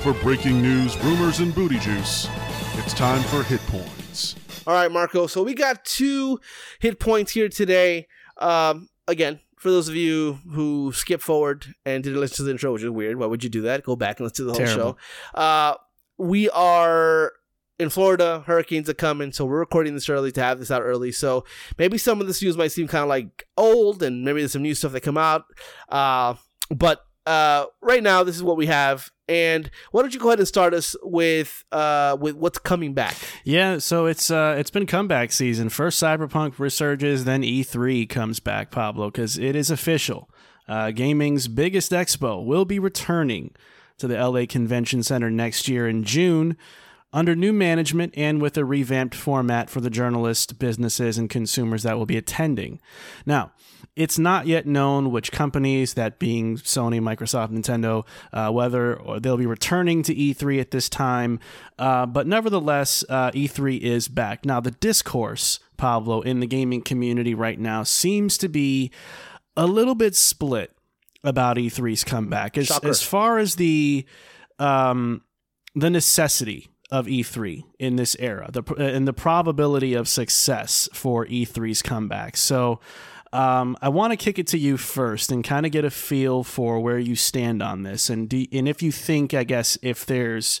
For breaking news, rumors, and booty juice, it's time for Hit Points. All right, Marco. So we got two hit points here today. Um, again, for those of you who skipped forward and didn't listen to the intro, which is weird, why would you do that? Go back and listen to the whole Terrible. show. Uh, we are in Florida. Hurricanes are coming, so we're recording this early to have this out early. So maybe some of this news might seem kind of like old, and maybe there's some new stuff that come out. Uh, but uh, right now, this is what we have. And why don't you go ahead and start us with uh, with what's coming back? Yeah, so it's uh it's been comeback season. First Cyberpunk resurges, then E3 comes back, Pablo, because it is official. Uh, gaming's biggest expo will be returning to the LA Convention Center next year in June under new management and with a revamped format for the journalists, businesses, and consumers that will be attending. Now, it's not yet known which companies, that being Sony, Microsoft, Nintendo, uh, whether or they'll be returning to E3 at this time. Uh, but nevertheless, uh, E3 is back. Now, the discourse, Pablo, in the gaming community right now seems to be a little bit split about E3's comeback. As, Shocker. as far as the um, the necessity of E3 in this era, the and the probability of success for E3's comeback. So, um, I want to kick it to you first and kind of get a feel for where you stand on this, and do, and if you think, I guess, if there's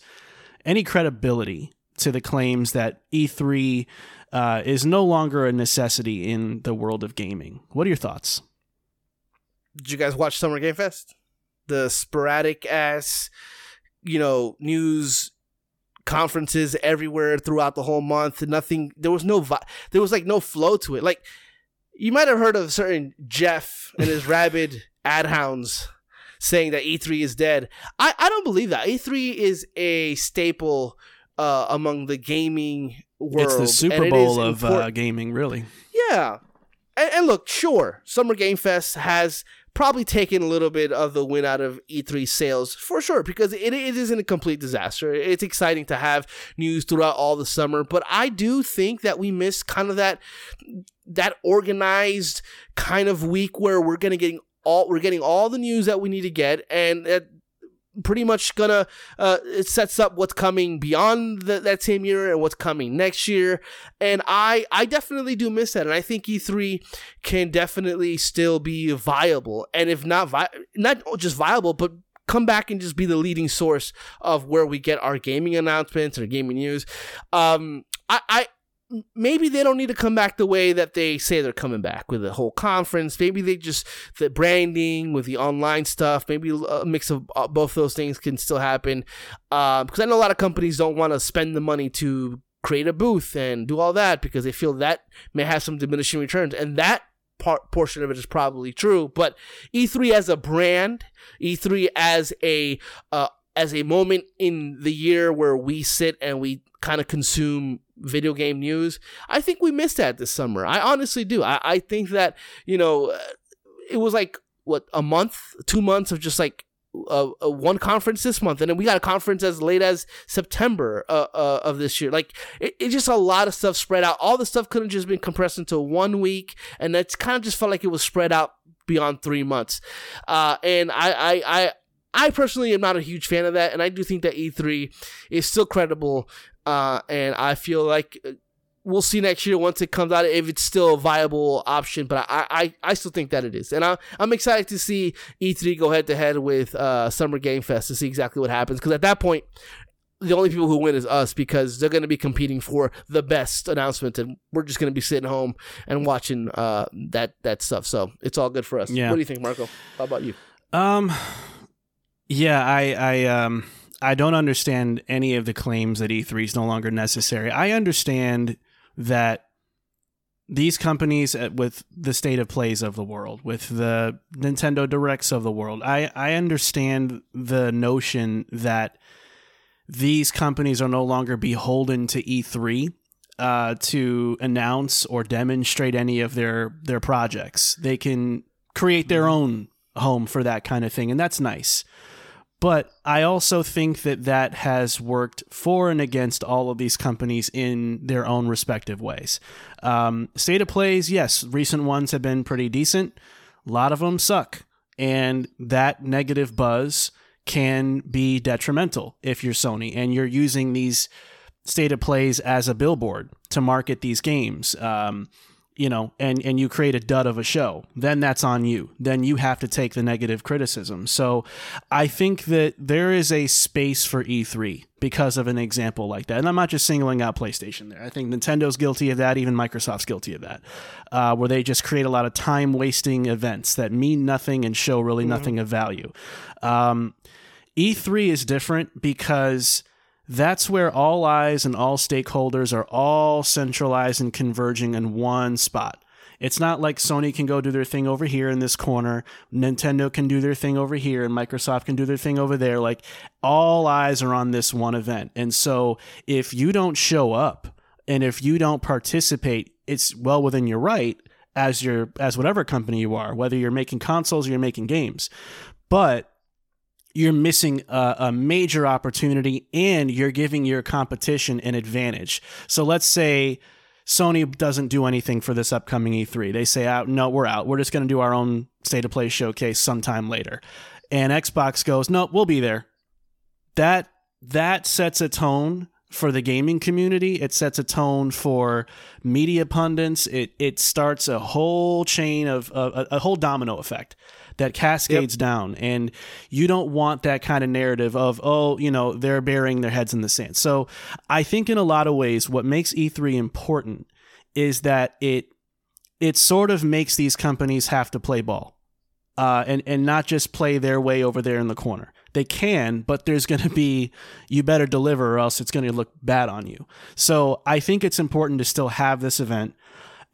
any credibility to the claims that E3 uh, is no longer a necessity in the world of gaming. What are your thoughts? Did you guys watch Summer Game Fest? The sporadic ass, you know, news conferences everywhere throughout the whole month. Nothing. There was no. Vi- there was like no flow to it. Like you might have heard of certain Jeff and his rabid ad hounds saying that E3 is dead. I I don't believe that. E3 is a staple uh, among the gaming world. it's the Super Bowl of uh, gaming, really. Yeah. And, and look, sure, Summer Game Fest has probably taken a little bit of the win out of E3 sales for sure because it, it isn't a complete disaster. It's exciting to have news throughout all the summer, but I do think that we missed kind of that that organized kind of week where we're gonna getting all we're getting all the news that we need to get and that pretty much gonna uh, it sets up what's coming beyond the, that same year and what's coming next year. And i i definitely do miss that. And i think e3 can definitely still be viable. And if not vi- not just viable but come back and just be the leading source of where we get our gaming announcements or gaming news. Um i i maybe they don't need to come back the way that they say they're coming back with the whole conference. Maybe they just the branding with the online stuff. Maybe a mix of uh, both those things can still happen. Um, because I know a lot of companies don't want to spend the money to create a booth and do all that because they feel that may have some diminishing returns, and that part portion of it is probably true. But E3 as a brand, E3 as a uh, as a moment in the year where we sit and we kind of consume video game news, I think we missed that this summer. I honestly do. I, I think that, you know, uh, it was like, what, a month, two months of just like uh, uh, one conference this month, and then we got a conference as late as September uh, uh, of this year. Like it, it's just a lot of stuff spread out. All the stuff couldn't just been compressed into one week, and that's kind of just felt like it was spread out beyond three months. Uh, and I, I, I, I personally am not a huge fan of that, and I do think that E3 is still credible. Uh, and I feel like uh, we'll see next year once it comes out if it's still a viable option. But I, I, I still think that it is, and I, I'm excited to see E3 go head to head with uh, Summer Game Fest to see exactly what happens. Because at that point, the only people who win is us because they're going to be competing for the best announcement, and we're just going to be sitting home and watching uh, that that stuff. So it's all good for us. Yeah. What do you think, Marco? How about you? Um, yeah, I, I, um, I don't understand any of the claims that E3 is no longer necessary. I understand that these companies uh, with the state of plays of the world, with the Nintendo Directs of the world, I, I understand the notion that these companies are no longer beholden to E3 uh, to announce or demonstrate any of their their projects. They can create their own home for that kind of thing, and that's nice. But I also think that that has worked for and against all of these companies in their own respective ways. Um, state of plays, yes, recent ones have been pretty decent. A lot of them suck. And that negative buzz can be detrimental if you're Sony and you're using these state of plays as a billboard to market these games. Um, you know, and and you create a dud of a show, then that's on you. Then you have to take the negative criticism. So, I think that there is a space for E3 because of an example like that. And I'm not just singling out PlayStation there. I think Nintendo's guilty of that. Even Microsoft's guilty of that, uh, where they just create a lot of time wasting events that mean nothing and show really nothing of value. Um, E3 is different because that's where all eyes and all stakeholders are all centralized and converging in one spot. It's not like Sony can go do their thing over here in this corner, Nintendo can do their thing over here, and Microsoft can do their thing over there. Like all eyes are on this one event. And so if you don't show up and if you don't participate, it's well within your right as your as whatever company you are, whether you're making consoles or you're making games. But you're missing a, a, major opportunity and you're giving your competition an advantage. So let's say Sony doesn't do anything for this upcoming E3. They say, out, no, we're out. We're just going to do our own state of play showcase sometime later. And Xbox goes, no, we'll be there. That that sets a tone for the gaming community. It sets a tone for media pundits. It it starts a whole chain of a, a whole domino effect that cascades yep. down and you don't want that kind of narrative of oh you know they're burying their heads in the sand. So i think in a lot of ways what makes e3 important is that it it sort of makes these companies have to play ball uh, and and not just play their way over there in the corner. They can but there's going to be you better deliver or else it's going to look bad on you. So i think it's important to still have this event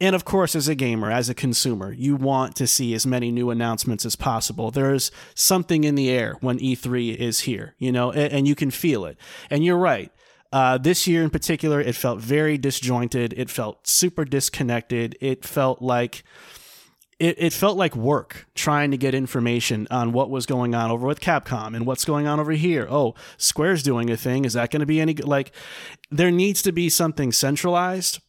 and of course, as a gamer, as a consumer, you want to see as many new announcements as possible. There's something in the air when E3 is here, you know, and, and you can feel it. And you're right. Uh, this year in particular, it felt very disjointed. It felt super disconnected. It felt like it, it felt like work trying to get information on what was going on over with Capcom and what's going on over here. Oh, Square's doing a thing. Is that going to be any good? Like, there needs to be something centralized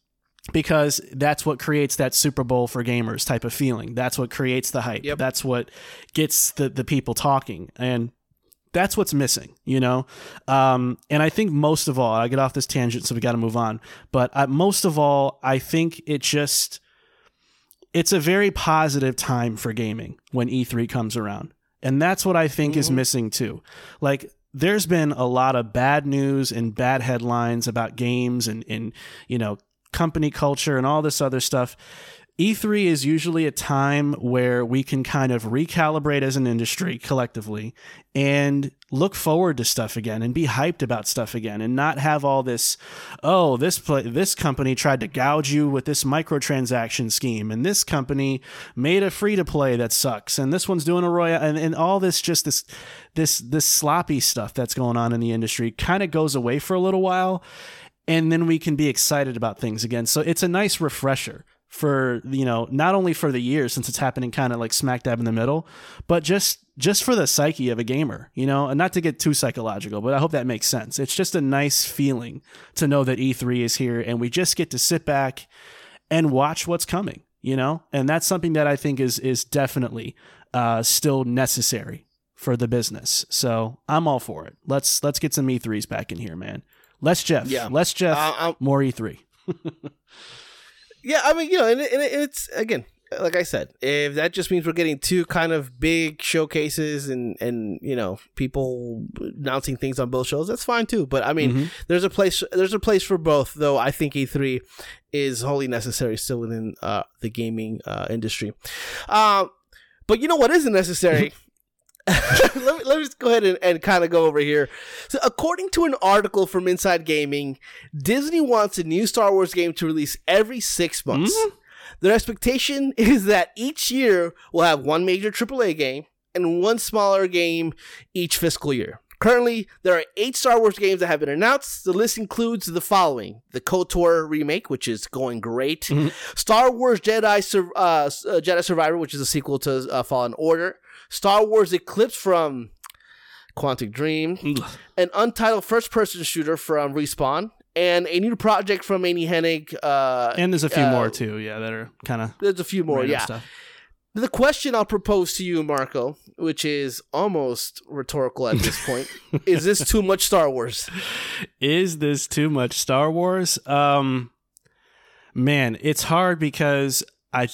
because that's what creates that Super Bowl for gamers type of feeling. That's what creates the hype. Yep. That's what gets the, the people talking. And that's what's missing, you know? Um, and I think most of all, I get off this tangent, so we got to move on. But uh, most of all, I think it just, it's a very positive time for gaming when E3 comes around. And that's what I think mm-hmm. is missing too. Like, there's been a lot of bad news and bad headlines about games and, and you know company culture and all this other stuff. E3 is usually a time where we can kind of recalibrate as an industry collectively and look forward to stuff again and be hyped about stuff again and not have all this oh this play, this company tried to gouge you with this microtransaction scheme and this company made a free to play that sucks and this one's doing a royal and, and all this just this this this sloppy stuff that's going on in the industry kind of goes away for a little while and then we can be excited about things again. So it's a nice refresher for you know not only for the year since it's happening kind of like smack dab in the middle, but just just for the psyche of a gamer, you know, and not to get too psychological, but I hope that makes sense. It's just a nice feeling to know that E3 is here and we just get to sit back and watch what's coming, you know, and that's something that I think is is definitely uh, still necessary for the business. So I'm all for it. Let's let's get some E3s back in here, man. Less Jeff. Yeah. Less Jeff. Uh, more E3. yeah, I mean, you know, and, and it's again, like I said, if that just means we're getting two kind of big showcases and and you know people announcing things on both shows, that's fine too. But I mean, mm-hmm. there's a place there's a place for both. Though I think E3 is wholly necessary still within uh, the gaming uh, industry. Uh, but you know what isn't necessary let, me, let me just go ahead and, and kind of go over here. So, according to an article from Inside Gaming, Disney wants a new Star Wars game to release every six months. Mm-hmm. Their expectation is that each year will have one major AAA game and one smaller game each fiscal year. Currently, there are eight Star Wars games that have been announced. The list includes the following: the KOTOR remake, which is going great; mm-hmm. Star Wars Jedi uh, uh Jedi Survivor, which is a sequel to uh, Fallen Order; Star Wars Eclipse from Quantic Dream, an untitled first-person shooter from Respawn, and a new project from Amy Hennig. Uh, and there's a few uh, more too, yeah, that are kind of there's a few more, yeah. Stuff. The question I'll propose to you, Marco, which is almost rhetorical at this point, is this too much Star Wars? Is this too much Star Wars? Um, man, it's hard because I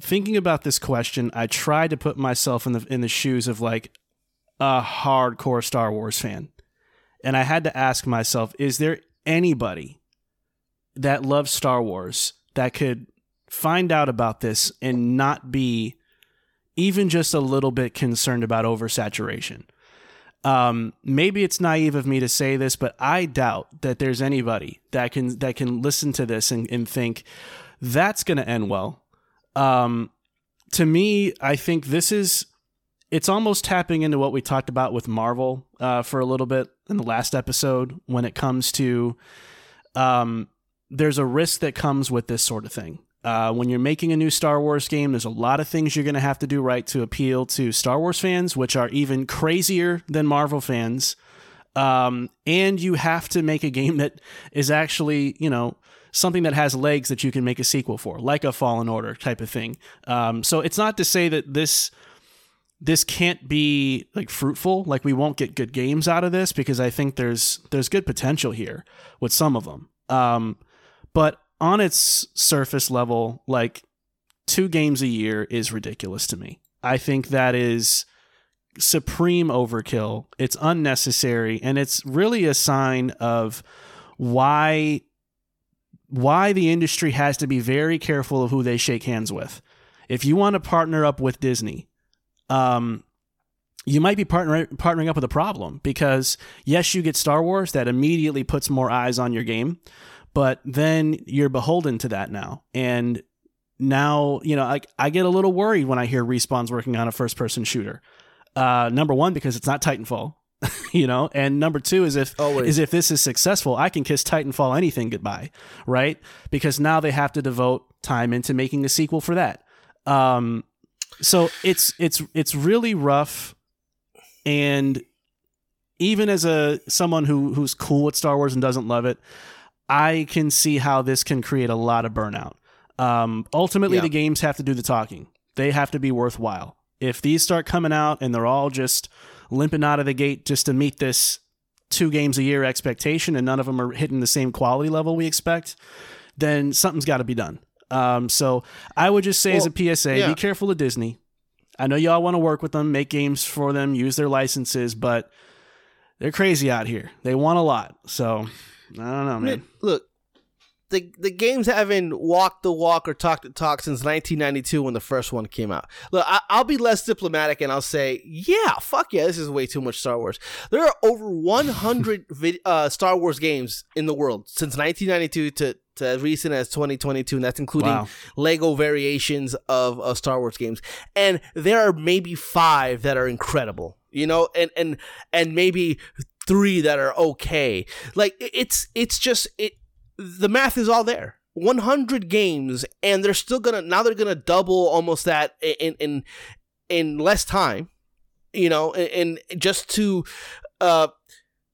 thinking about this question. I tried to put myself in the in the shoes of like a hardcore Star Wars fan, and I had to ask myself: Is there anybody that loves Star Wars that could find out about this and not be even just a little bit concerned about oversaturation? Um, maybe it's naive of me to say this, but I doubt that there's anybody that can that can listen to this and, and think that's going to end well. Um, to me, I think this is it's almost tapping into what we talked about with Marvel uh, for a little bit in the last episode when it comes to um, there's a risk that comes with this sort of thing. Uh, when you're making a new Star Wars game, there's a lot of things you're going to have to do right to appeal to Star Wars fans, which are even crazier than Marvel fans. Um, and you have to make a game that is actually, you know, something that has legs that you can make a sequel for, like a Fallen Order type of thing. Um, so it's not to say that this this can't be like fruitful like we won't get good games out of this because i think there's there's good potential here with some of them um, but on its surface level, like two games a year is ridiculous to me. I think that is supreme overkill. It's unnecessary and it's really a sign of why why the industry has to be very careful of who they shake hands with. If you want to partner up with Disney, um, you might be partner, partnering up with a problem because yes, you get Star Wars that immediately puts more eyes on your game, but then you're beholden to that now. And now, you know, I, I get a little worried when I hear Respawn's working on a first person shooter. Uh, number one, because it's not Titanfall, you know, and number two is if Always. is if this is successful, I can kiss Titanfall anything goodbye, right? Because now they have to devote time into making a sequel for that. Um, so it's it's it's really rough, and even as a someone who who's cool with Star Wars and doesn't love it, I can see how this can create a lot of burnout. Um, ultimately, Yeah. the games have to do the talking. They have to be worthwhile. If these start coming out and they're all just limping out of the gate just to meet this two games a year expectation and none of them are hitting the same quality level we expect, then something's got to be done. Um, so I would just say as a PSA, yeah. be careful of Disney. I know y'all want to work with them, make games for them, use their licenses, but they're crazy out here. They want a lot. So I don't know, man. Look, the the games haven't walked the walk or talked the talk since 1992 when the first one came out. Look, I, I'll be less diplomatic and I'll say, yeah, fuck yeah, this is way too much Star Wars. There are over 100 vid, uh, Star Wars games in the world since 1992 to to as recent as 2022, and that's including Wow. Lego variations of, of Star Wars games. And there are maybe five that are incredible, you know, and and and maybe three that are okay. Like it's it's just it. The math is all there. 100 games, and they're still gonna now they're gonna double almost that in in in less time, you know, and, and just to uh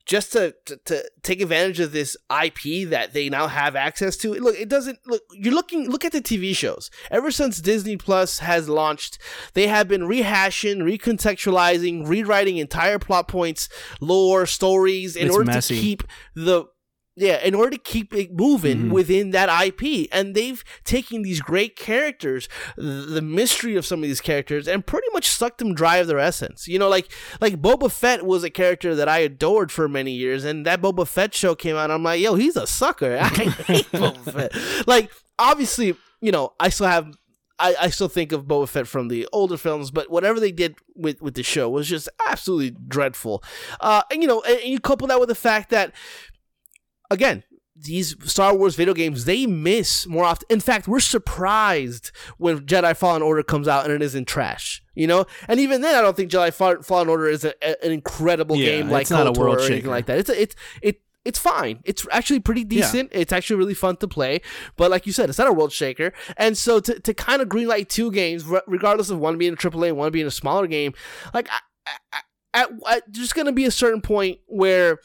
just to, to to take advantage of this IP that they now have access to. Look, it doesn't look. You're looking. Look at the TV shows. Ever since Disney Plus has launched, they have been rehashing, recontextualizing, rewriting entire plot points, lore, stories in It's order messy. to keep the yeah, in order to keep it moving Mhm. within that IP. And they've taken these great characters, the mystery of some of these characters, and pretty much sucked them dry of their essence. You know, like like Boba Fett was a character that I adored for many years, and that Boba Fett show came out, I'm like, yo, he's a sucker. I hate Boba Fett. Like, obviously, you know, I still have I, I still think of Boba Fett from the older films, but whatever they did with, with the show was just absolutely dreadful. Uh, and you know, and, and you couple that with the fact that again, these Star Wars video games, they miss more often. In fact, we're surprised when Jedi Fallen Order comes out and it isn't trash. You know, and even then, I don't think Jedi Fall- Fallen Order is a, a- an incredible Yeah, game like it's not a world or anything shaker. like that. It's a, it's it it's fine. It's actually pretty decent. It's actually really fun to play. But like you said, it's not a world shaker. And so to, to kind of greenlight two games, re- regardless of one being a AAA and one being a smaller game, like I, I, I, I, there's going to be a certain point where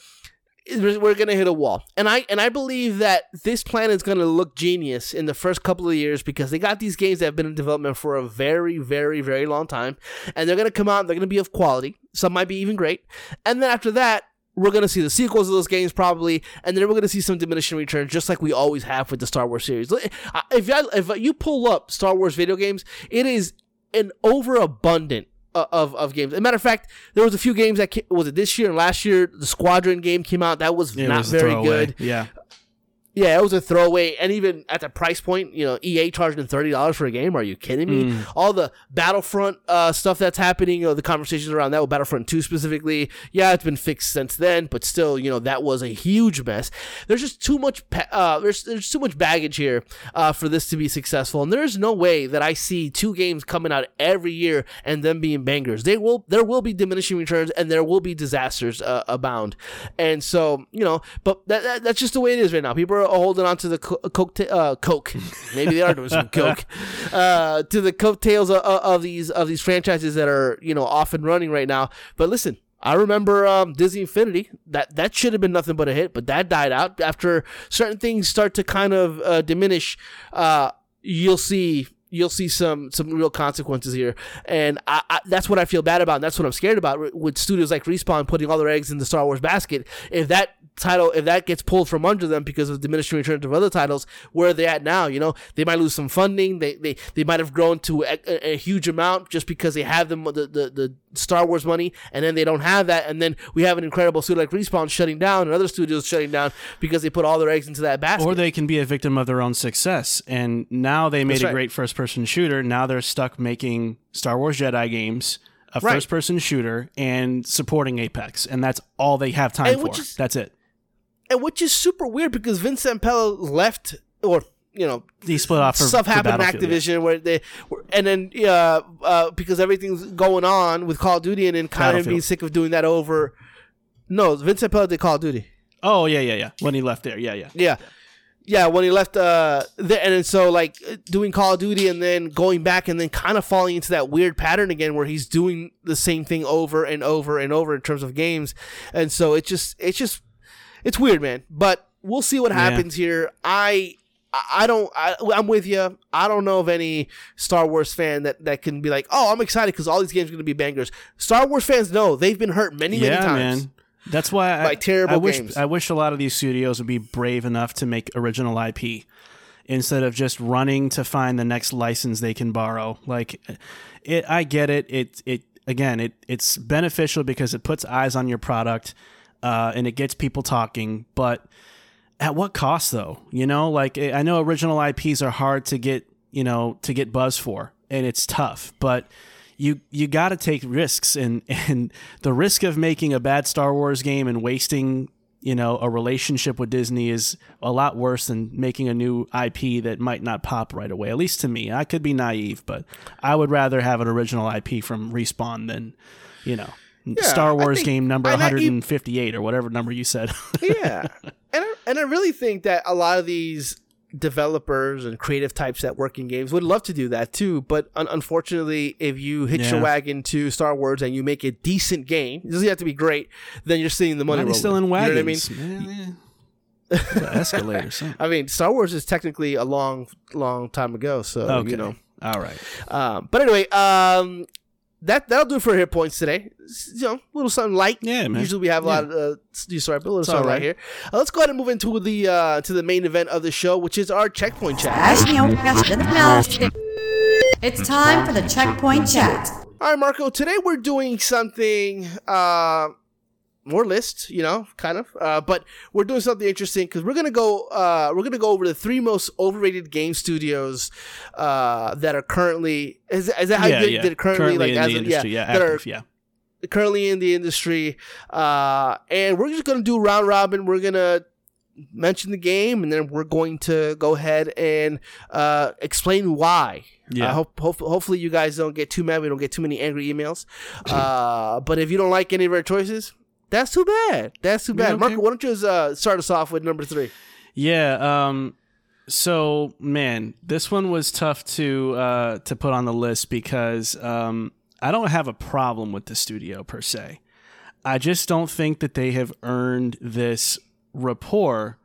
we're gonna hit a wall, and I and I believe that this plan is gonna look genius in the first couple of years because they got these games that have been in development for a very, very, very long time, and they're gonna come out. They're gonna be of quality. Some might be even great, and then after that, we're gonna see the sequels of those games probably, and then we're gonna see some diminishing returns, just like we always have with the Star Wars series. If if you pull up Star Wars video games, it is an overabundant Uh, of of games. As a matter of fact, there was a few games that came, was it this year and last year. The Squadron game came out. That was It not was very good. Yeah. Yeah, it was a throwaway, and even at the price point, you know, EA charging thirty dollars for a game. Are you kidding me? Mm. All the Battlefront uh, stuff that's happening, you know, the conversations around that with Battlefront Two specifically. Yeah, it's been fixed since then, but still, you know, that was a huge mess. There's just too much. pa- Uh, there's there's too much baggage here uh, for this to be successful, and there's no way that I see two games coming out every year and them being bangers. They will there will be diminishing returns, and there will be disasters uh, abound, and so you know, but that, that that's just the way it is right now. People are holding on to the co- coke, uh, coke. Maybe they are doing some coke uh, to the coattails of, of these of these franchises that are you know off and running right now. But listen. I remember um, Disney Infinity. That that should have been nothing but a hit, but that died out after certain things start to kind of uh, diminish. Uh, you'll see you'll see some some real consequences here, and I, I, that's what I feel bad about. And that's what I'm scared about with studios like Respawn putting all their eggs in the Star Wars basket. If that title, if that gets pulled from under them because of diminishing returns of other titles, where are they at now? You know, they might lose some funding. They they, they might have grown to a, a, a huge amount just because they have them the, the the Star Wars money, and then they don't have that, and then we have an incredible studio like Respawn shutting down, and other studios shutting down because they put all their eggs into that basket. Or they can be a victim of their own success. And now they made That's a right. great first person shooter. Now they're stuck making Star Wars Jedi games, a Right. first person shooter, and supporting Apex. And that's all they have time And for. is- that's it. And which is super weird because Vince Zampella left, or you know, He split off for, stuff for happened in Battlefield, yeah. Activision where they, and then uh, uh, because everything's going on with Call of Duty, and then kind of being sick of doing that over. No, Vince Zampella did Call of Duty. Oh, yeah, yeah, yeah. When he left there. Yeah, yeah. Yeah. Yeah, when he left, uh, the, and then so like doing Call of Duty and then going back and then kind of falling into that weird pattern again where he's doing the same thing over and over and over in terms of games, and so it just it's just it's weird, man. But we'll see what Yeah. happens here. I I don't. I, I'm with you. I don't know of any Star Wars fan that, that can be like, "Oh, I'm excited because all these games are going to be bangers." Star Wars fans know they've been hurt many, many yeah, times. man. That's why I, terrible I wish games. I wish a lot of these studios would be brave enough to make original IP instead of just running to find the next license they can borrow. Like it I get it. It it again, it it's beneficial because it puts eyes on your product uh, and it gets people talking, but at what cost though? You know, like I know original IPs are hard to get, you know, to get buzz for and it's tough, but you you got to take risks and and the risk of making a bad Star Wars game and wasting you know a relationship with Disney is a lot worse than making a new IP that might not pop right away. At least to me, I could be naive, but I would rather have an original IP from Respawn than you know Star Wars think- game number and I- 158 or whatever number you said. yeah, and I, and I really think that a lot of these developers and creative types that work in games would love to do that too. But un- unfortunately, if you hitch your wagon to Star Wars and you make a decent game, it doesn't have to be great. Then you're seeing the money. Why are rolling. still in You know what I mean? Man, yeah. Escalator, something. I mean, Star Wars is technically a long, long time ago. So Okay. you know. All right. Um, but anyway, um, that that'll do it for hit points today. You know, a little something light. Yeah, man. Usually we have a Yeah. lot of uh, news story, but a little It's something all right right. here. Uh, let's go ahead and move into the uh, to the main event of the show, which is our checkpoint chat. It's time for the checkpoint chat. All right, Marco. Today we're doing something uh, more list, you know, kind of, uh, but we're doing something interesting because we're gonna go. Uh, we're gonna go over the three most overrated game studios uh, that are currently. Is, is that how yeah, you did, yeah. did it currently? like in as the of- industry, yeah, that active, are yeah. currently in the industry. Uh, and we're just gonna do round robin. We're gonna mention the game, and then we're going to go ahead and uh, explain why. Yeah. I hope, hope hopefully you guys don't get too mad. We don't get too many angry emails. Uh, but if you don't like any of our choices, that's too bad. That's too bad. okay. Marco, why don't you just, uh, start us off with number three? Yeah. Um. So man, this one was tough to uh to put on the list because um I don't have a problem with the studio per se. I just don't think that they have earned this rapport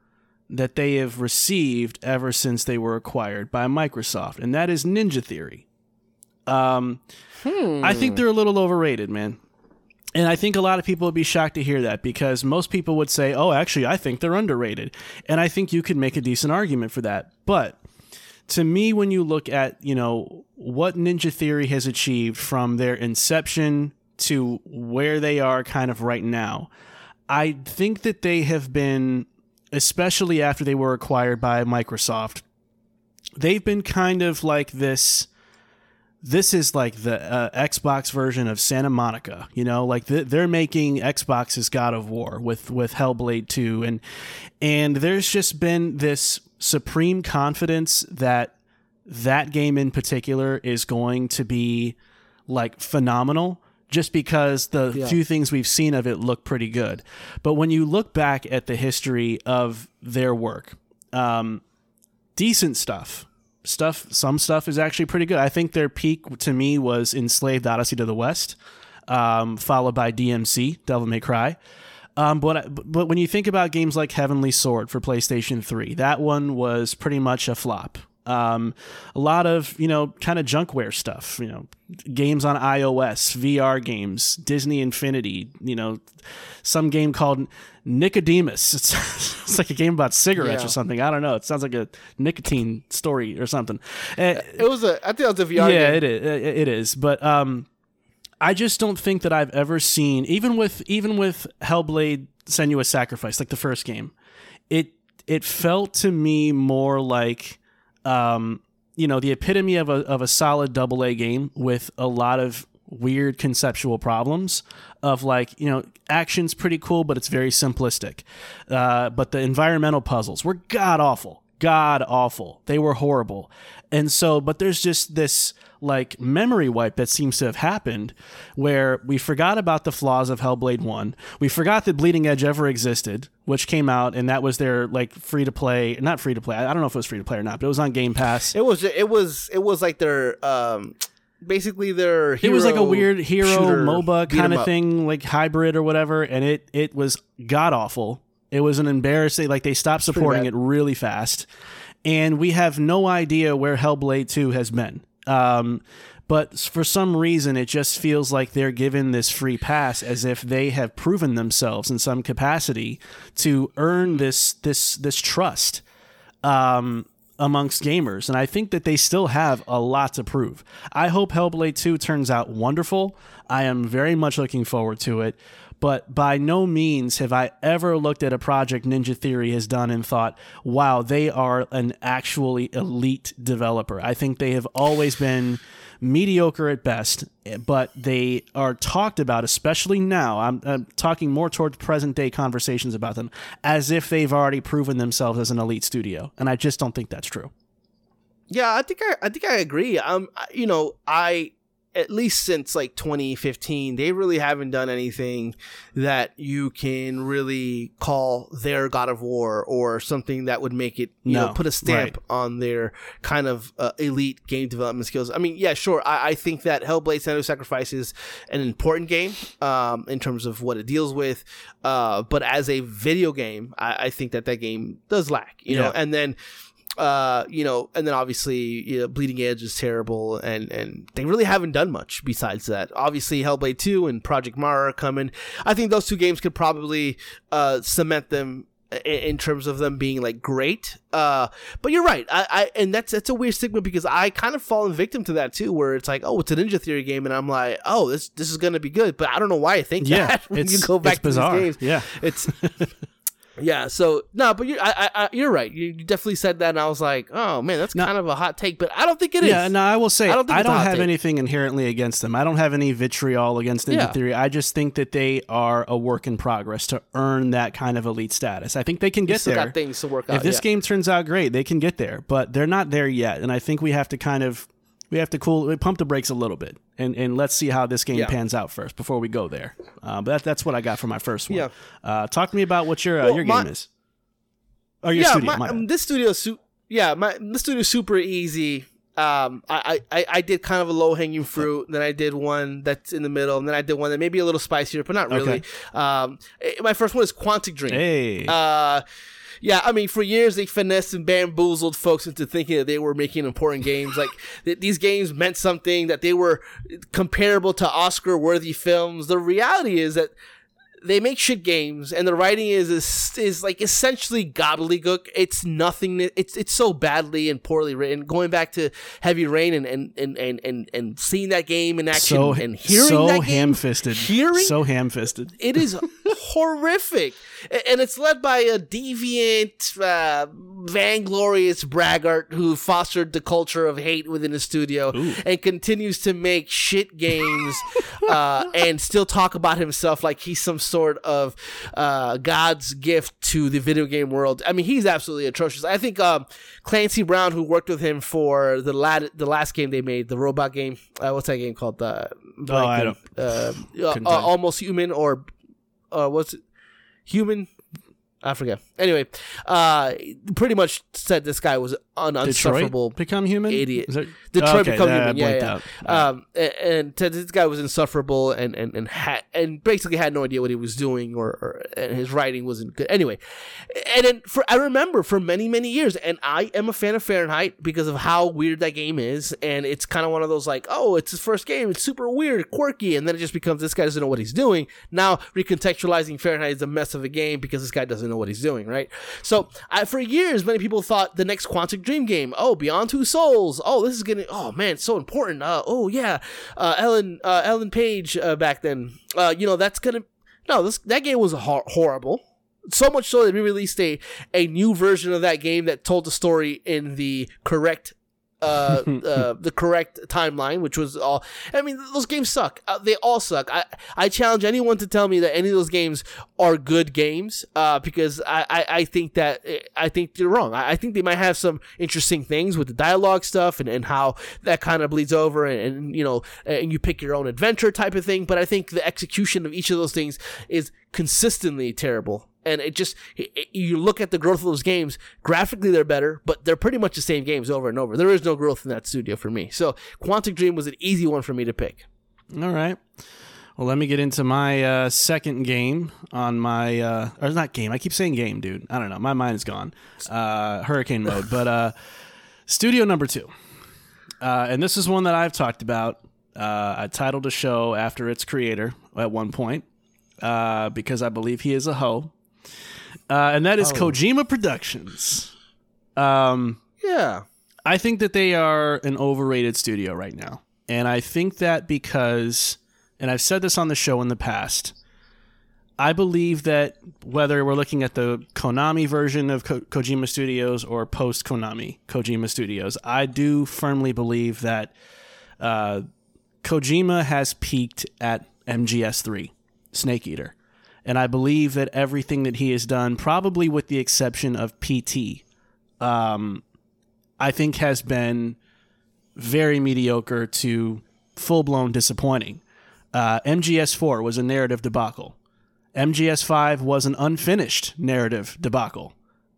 that they have received ever since they were acquired by Microsoft, and that is Ninja Theory. Um, I think they're a little overrated, man. And I think a lot of people would be shocked to hear that because most people would say, oh, actually, I think they're underrated. And I think you could make a decent argument for that. But to me, when you look at, you know, what Ninja Theory has achieved from their inception to where they are kind of right now, I think that they have been, especially after they were acquired by Microsoft, they've been kind of like this this is like the uh, Xbox version of Santa Monica, you know, like th- they're making Xbox's God of War with with Hellblade 2 and and there's just been this supreme confidence that that game in particular is going to be like phenomenal just because the Yeah. few things we've seen of it look pretty good. But when you look back at the history of their work, um, decent stuff. Stuff, some stuff is actually pretty good. I think their peak to me was Enslaved Odyssey to the West, um, followed by DMC, Devil May Cry. Um, but but when you think about games like Heavenly Sword for PlayStation 3, that one was pretty much a flop. Um, a lot of you know kind of junkware stuff, you know, games on iOS, VR games, Disney Infinity, you know, some game called Nicodemus. It's, it's like a game about cigarettes Yeah. or something. I don't know. It sounds like a nicotine story or something. Eh, It was a. I think it was a VR yeah, game. it is. It it is. But um, I just don't think that I've ever seen even with even with Hellblade: Senua's Sacrifice, like the first game, it it felt to me more like um, you know, the epitome of a of a solid double A game with a lot of weird conceptual problems of like you know action's pretty cool but it's very simplistic uh, but the environmental puzzles were god awful god awful they were horrible and so but there's just this like memory wipe that seems to have happened where we forgot about the flaws of hellblade 1 we forgot that bleeding edge ever existed which came out and that was their like free to play not free to play i don't know if it was free to play or not but it was on game pass It was. It was. It was like their. um Basically, their. it was like a weird hero shooter, MOBA kind of thing, like hybrid or whatever, and it it was god awful. It was an embarrassing. Like they stopped supporting it really fast, and we have no idea where Hellblade Two has been. Um, but for some reason, it just feels like they're given this free pass, as if they have proven themselves in some capacity to earn this this this trust um, amongst gamers, and I think that they still have a lot to prove. I hope Hellblade 2 turns out wonderful. I am very much looking forward to it, but by no means have I ever looked at a project Ninja Theory has done and thought, wow, they are an actually elite developer. I think they have always been mediocre at best, but they are talked about, especially now. I'm, I'm talking more towards present day conversations about them, as if they've already proven themselves as an elite studio, and I just don't think that's true. Yeah, I think I, I think I agree. Um, you know, I at least since like 2015, they really haven't done anything that you can really call their God of War or something that would make it, you No, know, put a stamp right. on their kind of uh, elite game development skills. I mean, yeah, sure. I, I think that Hellblade: Senua's Sacrifice is an important game um, in terms of what it deals with, uh, but as a video game, I, I think that that game does lack. You know, and then uh, you know, and then obviously, you know, Bleeding Edge is terrible, and and they really haven't done much besides that. Obviously, Hellblade Two and Project Mara are coming. I think those two games could probably uh, cement them in terms of them being like great. Uh, but you're right. I, I and that's that's a weird stigma because I kind of fallen victim to that too, where it's like, oh, it's a Ninja Theory game, and I'm like, oh, this this is gonna be good, but I don't know why I think Yeah, that when you it's- go back it's to these bizarre. games. Yeah. it's. Yeah, so no, but you, I, I, I, you're right. You, definitely said that, and I was like, "Oh man, that's No. kind of a hot take," but I don't think it is. Yeah, no, I will say I I don't don't, a hot have take. anything inherently against them. I don't have any vitriol against Ninja Yeah. Theory. I just think that they are a work in progress to earn that kind of elite status. I think they can get Still there. got things to work out. if this yeah. game turns out great, they can get there, but they're not there yet. And I think we have to kind of we have to cool pump the brakes a little bit and and let's see how this game Yeah. pans out first before we go there. Uh, but that, that's what I got for my first one. Yeah. Uh, talk to me about what your uh, Well, your my- game is. Or your yeah, studio. my, my um, this studio, su- yeah, my this studio is super easy. Um, I, I, I did kind of a low hanging fruit. Then I did one that's in the middle, and then I did one that may be a little spicier, but not really. Okay. Um, eh, my first one is Quantic Dream. Hey. Uh, yeah, I mean, for years they finessed and bamboozled folks into thinking that they were making important games. Like th- these games meant something, that they were comparable to Oscar-worthy films. The reality is that they make shit games, and the writing is is, is like essentially gobbledygook. It's nothing. It's it's so badly and poorly written. Going back to Heavy Rain and and and and and, and seeing that game in action so and hearing so that game, ham-fisted. hearing so ham-fisted. it is horrific, and it's led by a deviant, uh, vainglorious braggart who fostered the culture of hate within the studio and continues to make shit games uh, and still talk about himself like he's some sort of uh, God's gift to the video game world. I mean, he's absolutely atrocious. I think um, Clancy Brown, who worked with him for the lat- the last game they made, the robot game. Uh, what's that game called? Uh, Oh, I don't- Uh, uh, Couldn't tell you. almost human or uh, what's it? Human. I forget. Anyway, uh, pretty much said this guy was an Detroit become human. idiot. Detroit okay, become human. Yeah, yeah. out. Um, a- and this guy was insufferable and and and had and basically had no idea what he was doing or, or and his writing wasn't good. Anyway, and then for I remember for many many years, and I am a fan of Fahrenheit because of how weird that game is, and it's kind of one of those like, oh, it's his first game, it's super weird, quirky, and then it just becomes this guy doesn't know what he's doing. Now recontextualizing Fahrenheit is a mess of a game because this guy doesn't know what he's doing, right? So I, for years, many people thought the next Quantic Dream game, oh, Beyond Two Souls, oh, this is getting, oh man, so important. Uh, oh yeah, uh, Ellen, uh, Ellen Page uh, back then, uh, you know, that's gonna, no, this that game was hor- horrible. So much so that we released a a new version of that game that told the story in the correct. Uh, uh, the correct timeline, which was all. I mean, those games suck. Uh, they all suck. I I challenge anyone to tell me that any of those games are good games. Uh, because I, I, I think that I think you're wrong. I, I think they might have some interesting things with the dialogue stuff and, and how that kind of bleeds over and, and you know and you pick your own adventure type of thing. But I think the execution of each of those things is consistently terrible. And it just, it- you look at the growth of those games, graphically they're better, but they're pretty much the same games over and over. There is no growth in that studio for me. So Quantic Dream was an easy one for me to pick. All right. Well, let me get into my uh, second game on my, uh, or not game. I keep saying game, dude. I don't know. My mind is gone. Uh, hurricane mode. But uh, studio number two. Uh, and this is one that I've talked about. Uh, I titled a show after its creator at one point because I believe he is a hoe. Uh, and that is Kojima Productions. Um, Yeah. I think that they are an overrated studio right now. And I think that because, and I've said this on the show in the past, I believe that whether we're looking at the Konami version of Ko- Kojima Studios or post Konami Kojima Studios, I do firmly believe that uh, Kojima has peaked at MGS3, Snake Eater. And I believe that everything that he has done, probably with the exception of PT, um, I think has been very mediocre to full blown disappointing. Uh, MGS4 was a narrative debacle. MGS5 was an unfinished narrative debacle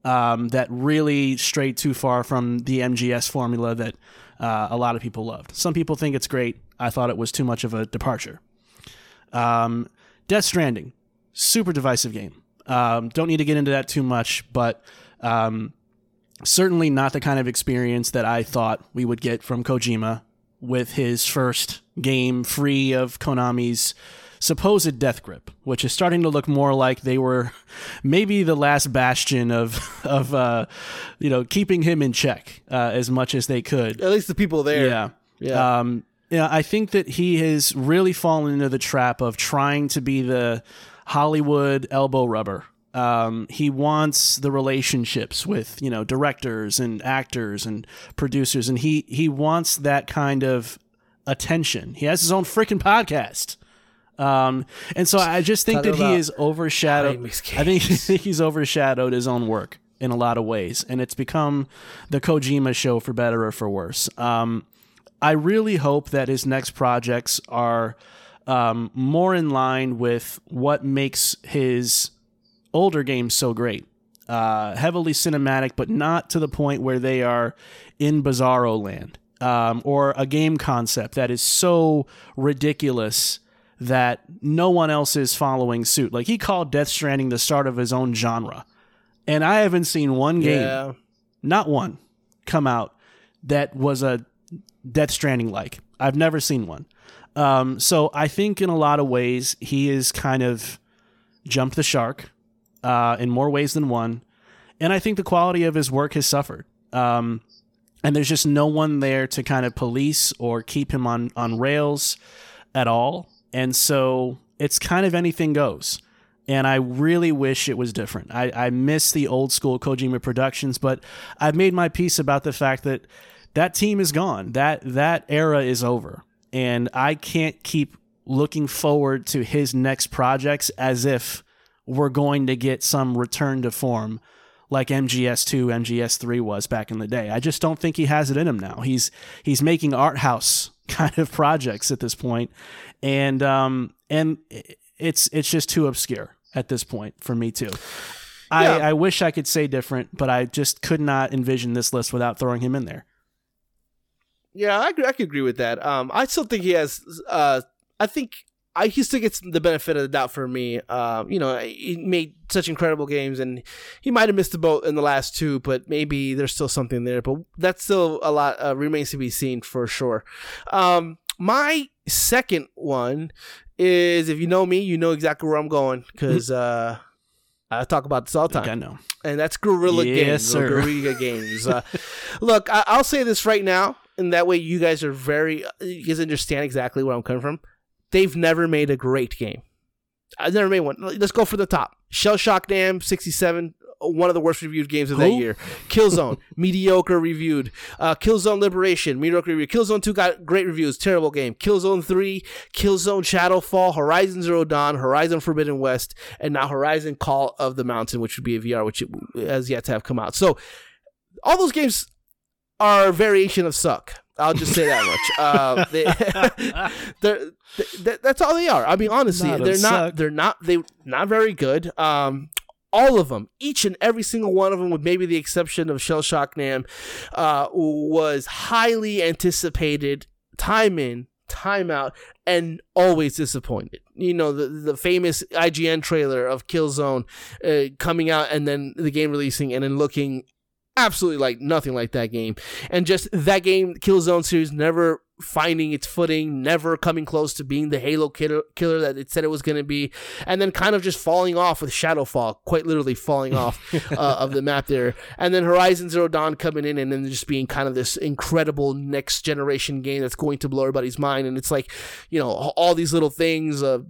um, that really strayed too far from the MGS formula that uh, a lot of people loved. Some people think it's great. I thought it was too much of a departure. Um, Death Stranding, super divisive game. Um, don't need to get into that too much, but um, certainly not the kind of experience that I thought we would get from Kojima with his first game free of Konami's supposed death grip, which is starting to look more like they were maybe the last bastion of of uh, you know keeping him in check uh, as much as they could. At least the people there. Yeah. Yeah. Um, yeah, I think that he has really fallen into the trap of trying to be the Hollywood elbow rubber. Um, he wants the relationships with you know directors and actors and producers, and he he wants that kind of attention. He has his own freaking podcast. Um, and so I just think that he is overshadowed. I think he's overshadowed his own work in a lot of ways, and it's become the Kojima show for better or for worse. Um, I really hope that his next projects are um, more in line with what makes his older games so great. Uh, heavily cinematic, but not to the point where they are in Bizarro land. um, or a game concept that is so ridiculous that no one else is following suit. Like he called Death Stranding the start of his own genre. And I haven't seen one game, Yeah. not one, come out that was a Death Stranding like. I've never seen one. Um, so I think in a lot of ways he is kind of jumped the shark uh, in more ways than one. And I think the quality of his work has suffered. Um, and there's just no one there to kind of police or keep him on, on rails at all. And so it's kind of anything goes. And I really wish it was different. I, I miss the old school Kojima Productions, but I've made my peace about the fact that that team is gone. That that era is over. And I can't keep looking forward to his next projects as if we're going to get some return to form like MGS2, MGS3 was back in the day. I just don't think he has it in him now. He's he's making art house kind of projects at this point, and um and it's it's just too obscure at this point for me too. Yeah. I, I wish I could say different, but I just could not envision this list without throwing him in there. Yeah, I, agree- I could agree with that. Um, I still think he has. Uh, I think I, he still gets the benefit of the doubt for me. Um, you know, he made such incredible games, and he might have missed the boat in the last two, but maybe there's still something there. But that's still a lot uh, remains to be seen for sure. Um, my second one is if you know me, you know exactly where I'm going because uh, I talk about this all the I think I know. and that's Guerrilla Yes, Games. sir. Guerrilla Games. Uh, look, I- I'll say this right now, and that way you guys are very, you guys understand exactly where I'm coming from. They've never made a great game. I've never made one. Let's go for the top. Shell Shock Nam 67, one of the worst reviewed games of that year. Killzone, mediocre reviewed. Uh, Killzone Liberation, mediocre reviewed. Killzone 2 got great reviews, terrible game. Killzone 3, Killzone Shadowfall, Horizon Zero Dawn, Horizon Forbidden West, and now Horizon Call of the Mountain, which would be a VR, which it has yet to have come out. So all those games are a variation of suck. I'll just say that much. Uh, they, they're, th- that's all they are. I mean, honestly, Not they're not. suck. They're not. They not very good. Um, all of them, each and every single one of them, with maybe the exception of Shell Shock Nam, uh, was highly anticipated. Time in, time out, and always disappointed. You know the the famous IGN trailer of Killzone uh, coming out, and then the game releasing, and then looking absolutely like nothing like that game. And just that game, Killzone series, never finding its footing, never coming close to being the Halo killer, killer that it said it was going to be, and then kind of just falling off with Shadowfall, quite literally falling off uh, of the map there. And then Horizon Zero Dawn coming in and then just being kind of this incredible next generation game that's going to blow everybody's mind. And it's like, you know, all these little things. Uh,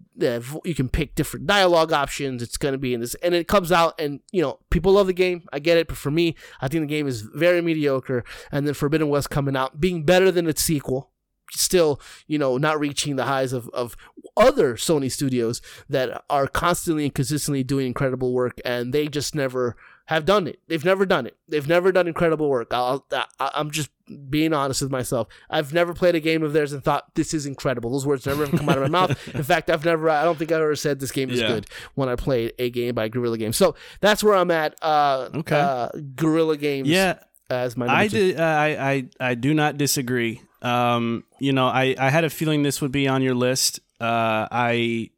you can pick different dialogue options. It's going to be in this, and it comes out, and you know, people love the game. I get it, but for me, I think the game is very mediocre. And then Forbidden West coming out, being better than its sequel. Still, you know, not reaching the highs of, of other Sony studios that are constantly and consistently doing incredible work, and they just never have done it. They've never done it. They've never done incredible work. I'll, I, I'm just being honest with myself. I've never played a game of theirs and thought this is incredible. Those words never come out of my mouth. In fact, I've never. I don't think I've ever said this game is Yeah. good when I played a game by Guerrilla Games. So that's where I'm at. Uh, Okay. uh, Guerrilla Games. Yeah, as my I did. Uh, I, I I do not disagree. Um, you know, I I had a feeling this would be on your list. Uh, I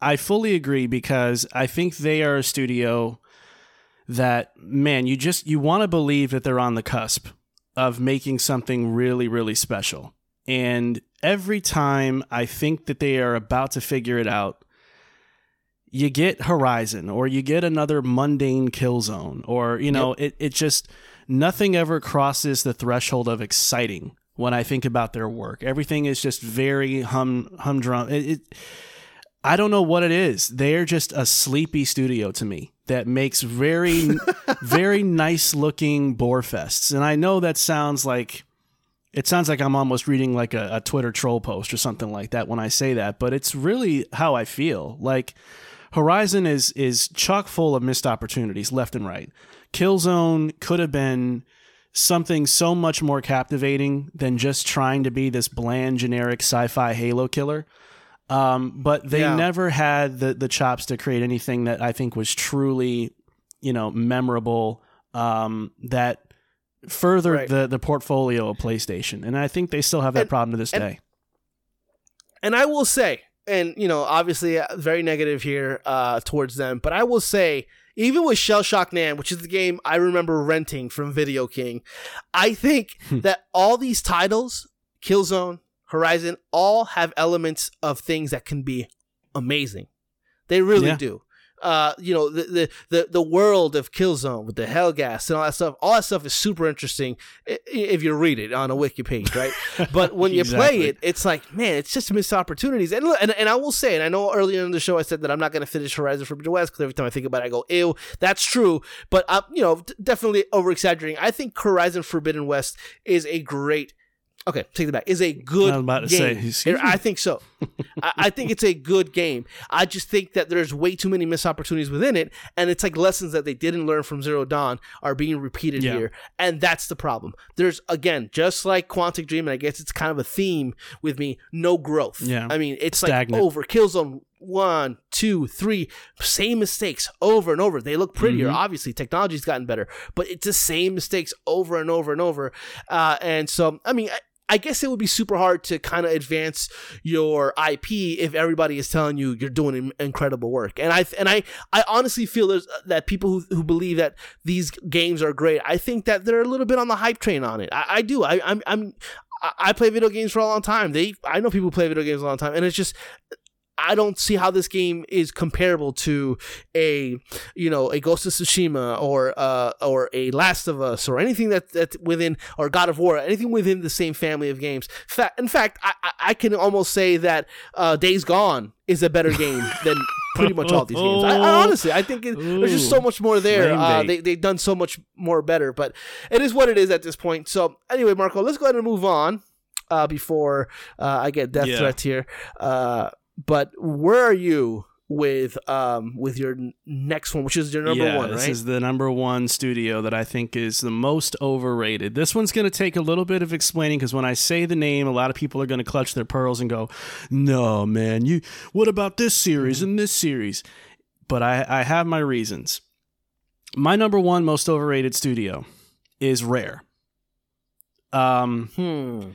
I fully agree because I think they are a studio that man, you just you want to believe that they're on the cusp of making something really really special. And every time I think that they are about to figure it out, you get Horizon or you get another mundane Killzone or you know it, it just nothing ever crosses the threshold of exciting when I think about their work. Everything is just very hum humdrum. It, it I don't know what it is. They're just a sleepy studio to me that makes very very nice looking bore fests. And I know that sounds like it sounds like I'm almost reading like a, a Twitter troll post or something like that when I say that, but it's really how I feel. Like Horizon is is chock full of missed opportunities left and right. Killzone could have been something so much more captivating than just trying to be this bland generic sci-fi Halo killer. Um, but they Yeah. never had the the chops to create anything that I think was truly, you know, memorable. Um, that furthered Right. the the portfolio of PlayStation, and I think they still have that And- problem to this and- day. and I will say, and you know, obviously, uh, very negative here uh, towards them, but I will say, even with Shell Shock Nam, which is the game I remember renting from Video King, I think Hmm. that all these titles, Killzone, Horizon, all have elements of things that can be amazing. They really Yeah. do. Uh, you know, the, the the the world of Killzone with the Helghast and all that stuff. All that stuff is super interesting if you read it on a wiki page, right? But when you Exactly. play it, it's like, man, it's just missed opportunities. And, look- and and I will say, and I know earlier in the show I said that I'm not going to finish Horizon Forbidden West because every time I think about it, I go, ew, that's true. But I'm, you know, definitely over exaggerating. I think Horizon Forbidden West is a great. Okay, take it back. Is a good I was about to game. say, I think so. I, I think it's a good game. I just think that there's way too many missed opportunities within it, and it's like lessons that they didn't learn from Zero Dawn are being repeated Yeah. here, and that's the problem. There's again, just like Quantic Dream, and I guess it's kind of a theme with me. No growth. Yeah. I mean, it's Stagnant. like over Killzone one, two, three, same mistakes over and over. They look prettier. Mm-hmm. Obviously, technology's gotten better, but it's the same mistakes over and over and over. Uh, and so, I mean. I, guess it would be super hard to kind of advance your IP if everybody is telling you you're doing incredible work. And I and I I honestly feel there's uh, that people who, who believe that these games are great. I think that they're a little bit on the hype train on it. I, I do. I, I'm I'm I- play video games for a long time. They I know people play video games a long time, and it's just I don't see how this game is comparable to a you know a Ghost of Tsushima or uh or a Last of Us or anything that that within or God of War anything within the same family of games. Fa- in fact, I I- I can almost say that uh, Days Gone is a better game than pretty much all these games. I, I honestly I think it, there's just so much more there. Uh, they they've done so much more better, but it is what it is at this point. So anyway, Marco, let's go ahead and move on uh, before uh, I get death Yeah. threats here. Uh, but where are you with um with your next one, which is your number yeah, one, this is the number one studio that I think is the most overrated. This one's going to take a little bit of explaining because when I say the name, a lot of people are going to clutch their pearls and go, "No, man, you. What about this series and this series?" But I, I have my reasons. My number one most overrated studio is Rare. Um, hmm.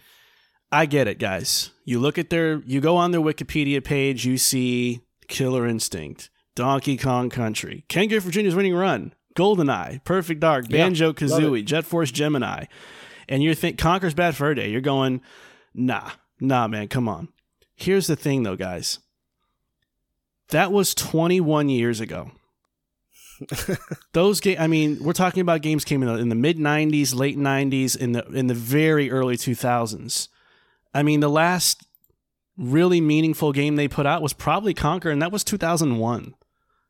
I get it, guys. You look at their, you go on their Wikipedia page, you see Killer Instinct, Donkey Kong Country, Ken Griffey Junior's Winning Run, GoldenEye, Perfect Dark, Banjo Kazooie, Jet Force Gemini, and you think Conker's Bad Fur Day. You're going, nah, nah, man, come on. Here's the thing, though, guys. That was 21 years ago. Those game, I mean, we're talking about games came in the, in the mid '90s, late '90s, in the in the very early 2000s. I mean, the last really meaningful game they put out was probably Conker, and that was 2001.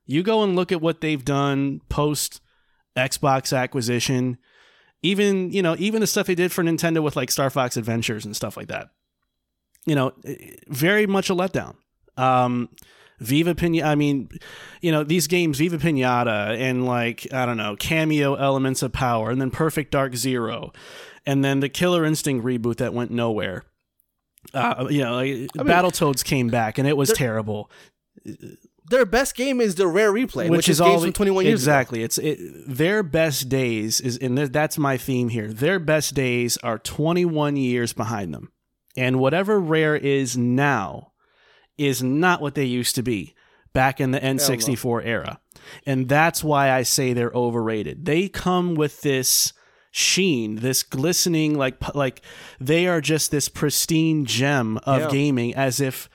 You go and look at what they've done post Xbox acquisition, even you know, even the stuff they did for Nintendo with like Star Fox Adventures and stuff like that. You know, very much a letdown. Um, Viva Pinata. I mean, you know, these games, Viva Pinata, and like I don't know, Kameo elements of power, and then Perfect Dark Zero, and then the Killer Instinct reboot that went nowhere. Uh, you know, like, Battletoads came back, and it was terrible. Their best game is the rare replay, which, is, all games from 21 years ago. exactly. It's it, their best days is, and th- that's my theme here. Their best days are 21 years behind them, and whatever Rare is now is not what they used to be back in the N64 era, and that's why I say they're overrated. They come with this sheen, this glistening, like like they are just this pristine gem of Yeah. gaming, as if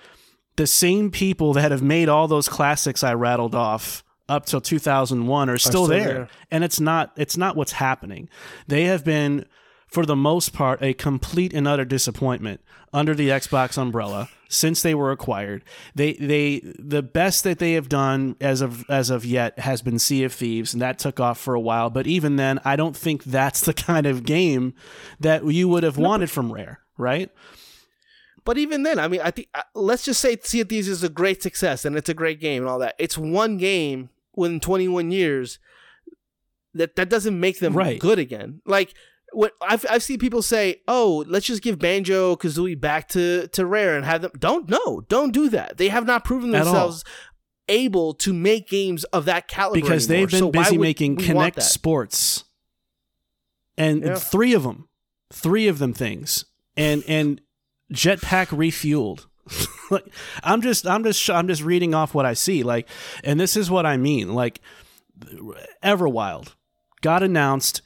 the same people that have made all those classics I rattled off up till 2001 are still, still there. there. and it's not it's not what's happening they have been for the most part a complete and utter disappointment under the Xbox umbrella since they were acquired they they the best that they have done as of as of yet has been Sea of Thieves and that took off for a while but even then I don't think that's the kind of game that you would have wanted from Rare right But even then, I mean, I think uh, let's just say Sea of Thieves is a great success and it's a great game and all that. It's one game within 21 years that that doesn't make them Right. good again. Like what I've I've seen people say, "Oh, let's just give Banjo Kazooie back to to Rare and have them." Don't no, don't do that. They have not proven themselves able to make games of that caliber because anymore. they've been So busy making Kinect? Sports and Yeah. three of them, three of them things, and and Jetpac refueled. like I'm just I'm just I'm just reading off what I see. Like, and this is what I mean. Like, Everwild got announced.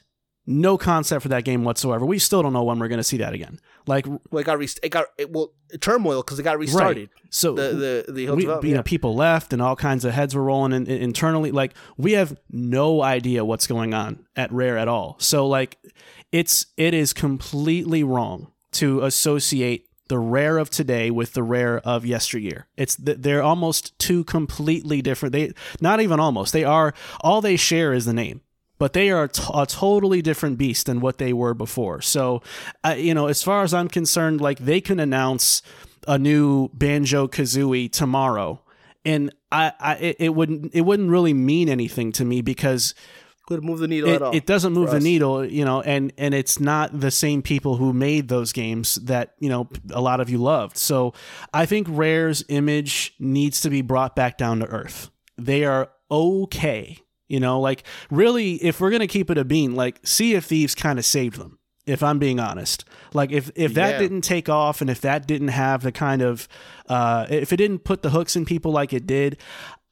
No concept for that game whatsoever. We still don't know when we're going to see that again. Like, Well, it got rest- it got it, well turmoil because it got restarted. so The the the we, you know, people left and all kinds of heads were rolling in, in- internally. Like we have no idea what's going on at Rare at all. So like, it's it is completely wrong to associate the Rare of today with the Rare of yesteryear. It's they're almost two completely different. They not even almost. They are all they share is the name. But they are t- a totally different beast than what they were before. So, uh, you know, as far as I'm concerned, like they can announce a new Banjo Kazooie tomorrow, and I, I it, it wouldn't it wouldn't really mean anything to me because could move the needle it, at all. it doesn't move the needle, you know, and and it's not the same people who made those games that you know a lot of you loved. So I think Rare's image needs to be brought back down to earth. They are okay, you know, like really, if we're gonna keep it a bean, like Sea of Thieves kind of saved them. If I'm being honest, like if if that Yeah. didn't take off and if that didn't have the kind of uh, if it didn't put the hooks in people like it did,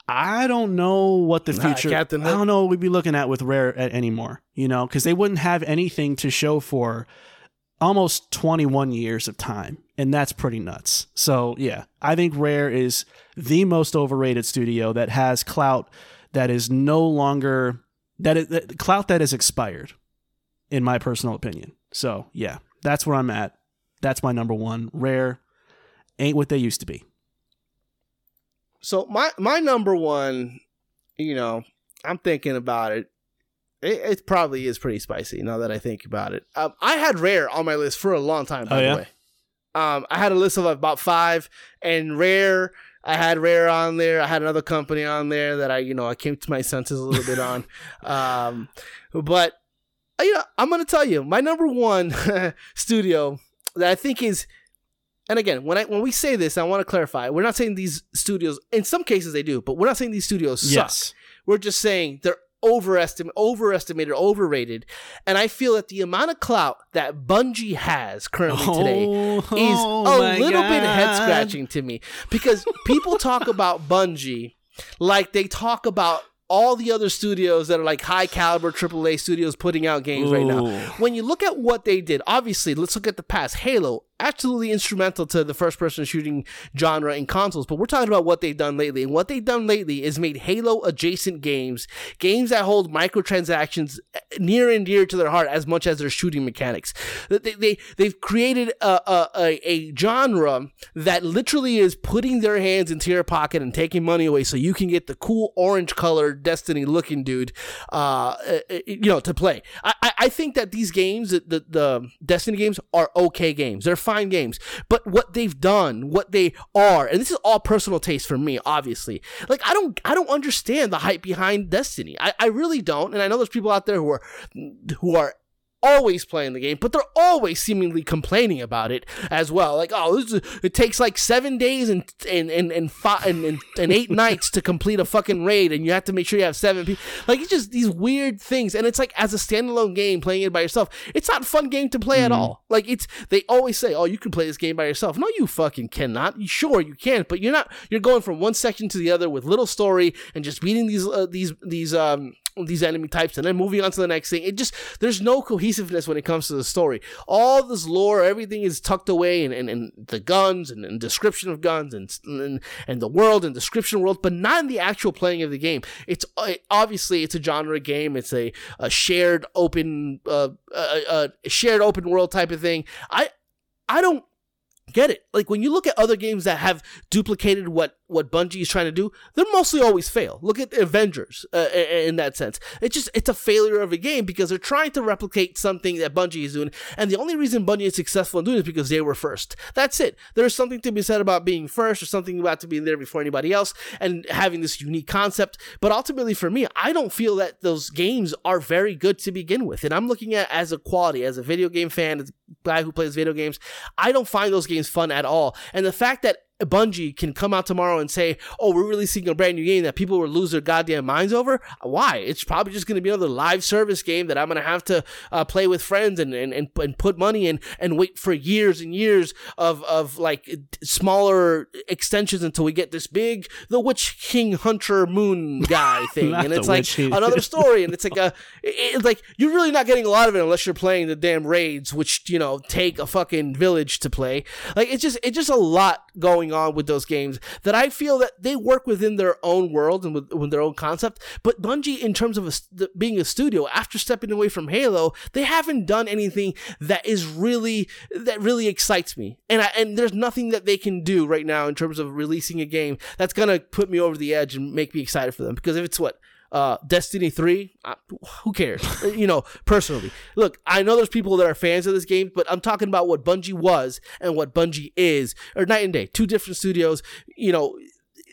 I don't know what the Nah, future. Captain I don't know what we'd be looking at with Rare a- anymore. You know, because they wouldn't have anything to show for almost 21 years of time, and that's pretty nuts. So yeah, I think Rare is the most overrated studio that has clout that is no longer that is that, clout that is expired, in my personal opinion. So yeah, that's where I'm at. That's my number one. Rare ain't what they used to be. So my my number one, you know, I'm thinking about it. It, it probably is pretty spicy now that I think about it. Um, I had Rare on my list for a long time. By Oh, the yeah? way, um, I had a list of about five, and Rare. I had Rare on there. I had another company on there that I, you know, I came to my senses a little bit on. Um, but uh, you know, I'm gonna tell you my number one studio that I think is and again, when I when we say this, I want to clarify. We're not saying these studios. In some cases, they do, but we're not saying these studios suck. Yes. We're just saying they're overestimated, overestimated, overrated. And I feel that the amount of clout that Bungie has currently today Oh, is oh a little bit head scratching to me because people talk about Bungie like they talk about all the other studios that are like high caliber AAA studios putting out games right now. When you look at what they did, obviously, let's look at the past. Halo, absolutely instrumental to the first person shooting genre in consoles, but we're talking about what they've done lately. And what they've done lately is made Halo adjacent games, games that hold microtransactions near and dear to their heart as much as their shooting mechanics. They, they, they've created a, a, a, genre that literally is putting their hands into your pocket and taking money away so you can get the cool orange colored Destiny looking dude, uh, uh, you know, to play. I, I- think that these games, the, the Destiny games, are okay games. They're fine games. But what they've done, what they are, and this is all personal taste for me, obviously. Like I don't, I don't understand the hype behind Destiny. I, I really don't. And I know there's people out there who are, who are always playing the game, but they're always seemingly complaining about it as well. Like, oh, this is, it takes like seven days and and and and, five, and, and and eight nights to complete a fucking raid, and you have to make sure you have seven people. Like, it's just these weird things, and it's like as a standalone game, playing it by yourself, it's not a fun game to play at all. Like, it's they always say, oh, you can play this game by yourself. No, you fucking cannot. Sure, you can, but you're not. You're going from one section to the other with little story and just beating these uh, these these um these enemy types and then moving on to the next thing. It just there's no cohesiveness when it comes to the story. All this lore, everything is tucked away in, in, in the guns and, and description of guns and, and and the world and description world, but not in the actual playing of the game. It's uh, obviously it's a genre game. It's a, a shared open uh, a, a shared open world type of thing. I I don't get it. Like when you look at other games that have duplicated what what Bungie is trying to do, they're mostly always fail. Look at the Avengers uh, in that sense. It's just it's a failure of a game because they're trying to replicate something that Bungie is doing, and the only reason Bungie is successful in doing it is because they were first. That's it. There's something to be said about being first, or something about to be there before anybody else, and having this unique concept. But ultimately, for me, I don't feel that those games are very good to begin with, and I'm looking at as a quality, as a video game fan, as a guy who plays video games, I don't find those games fun at all. And the fact that Bungie can come out tomorrow and say, "Oh, we're releasing a brand new game that people will lose their goddamn minds over." Why? It's probably just going to be another live service game that I'm going to have to uh, play with friends and, and and and put money in and wait for years and years of of like smaller extensions until we get this big the Witch King Hunter Moon guy thing, and it's like another story, and it's like a it's like you're really not getting a lot of it unless you're playing the damn raids, which you know take a fucking village to play. Like it's just it's just a lot going on with those games that I feel that they work within their own world and with, with their own concept. But Bungie, in terms of a, being a studio, after stepping away from Halo, they haven't done anything that is really that really excites me. And I, and there's nothing that they can do right now in terms of releasing a game that's gonna put me over the edge and make me excited for them. Because if it's what uh, Destiny 3, uh, who cares? you know, personally. Look, I know there's people that are fans of this game, but I'm talking about what Bungie was and what Bungie is, or night and day. Two different studios, you know,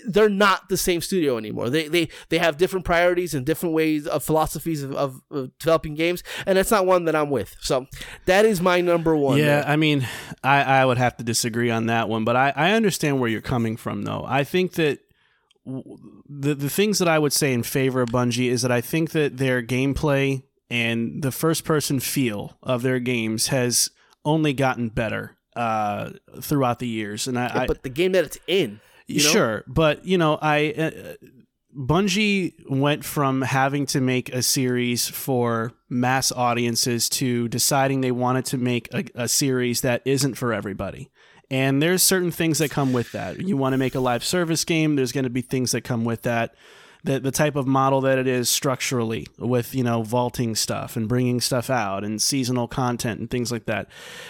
they're not the same studio anymore. They they they have different priorities and different ways of philosophies of, of, of developing games, and that's not one that I'm with. So that is my number one. Yeah, there. I mean, I, I would have to disagree on that one, but I, I understand where you're coming from, though. I think that w- the the things that I would say in favor of Bungie is that I think that their gameplay and the first person feel of their games has only gotten better uh, throughout the years, and I, I but the game that it's in, you know? Sure, but you know, I uh, Bungie went from having to make a series for mass audiences to deciding they wanted to make a, a series that isn't for everybody. And there's certain things that come with that. You want to make a live service game, there's going to be things that come with that. The, the type of model that it is structurally with you know vaulting stuff and bringing stuff out and seasonal content and things like that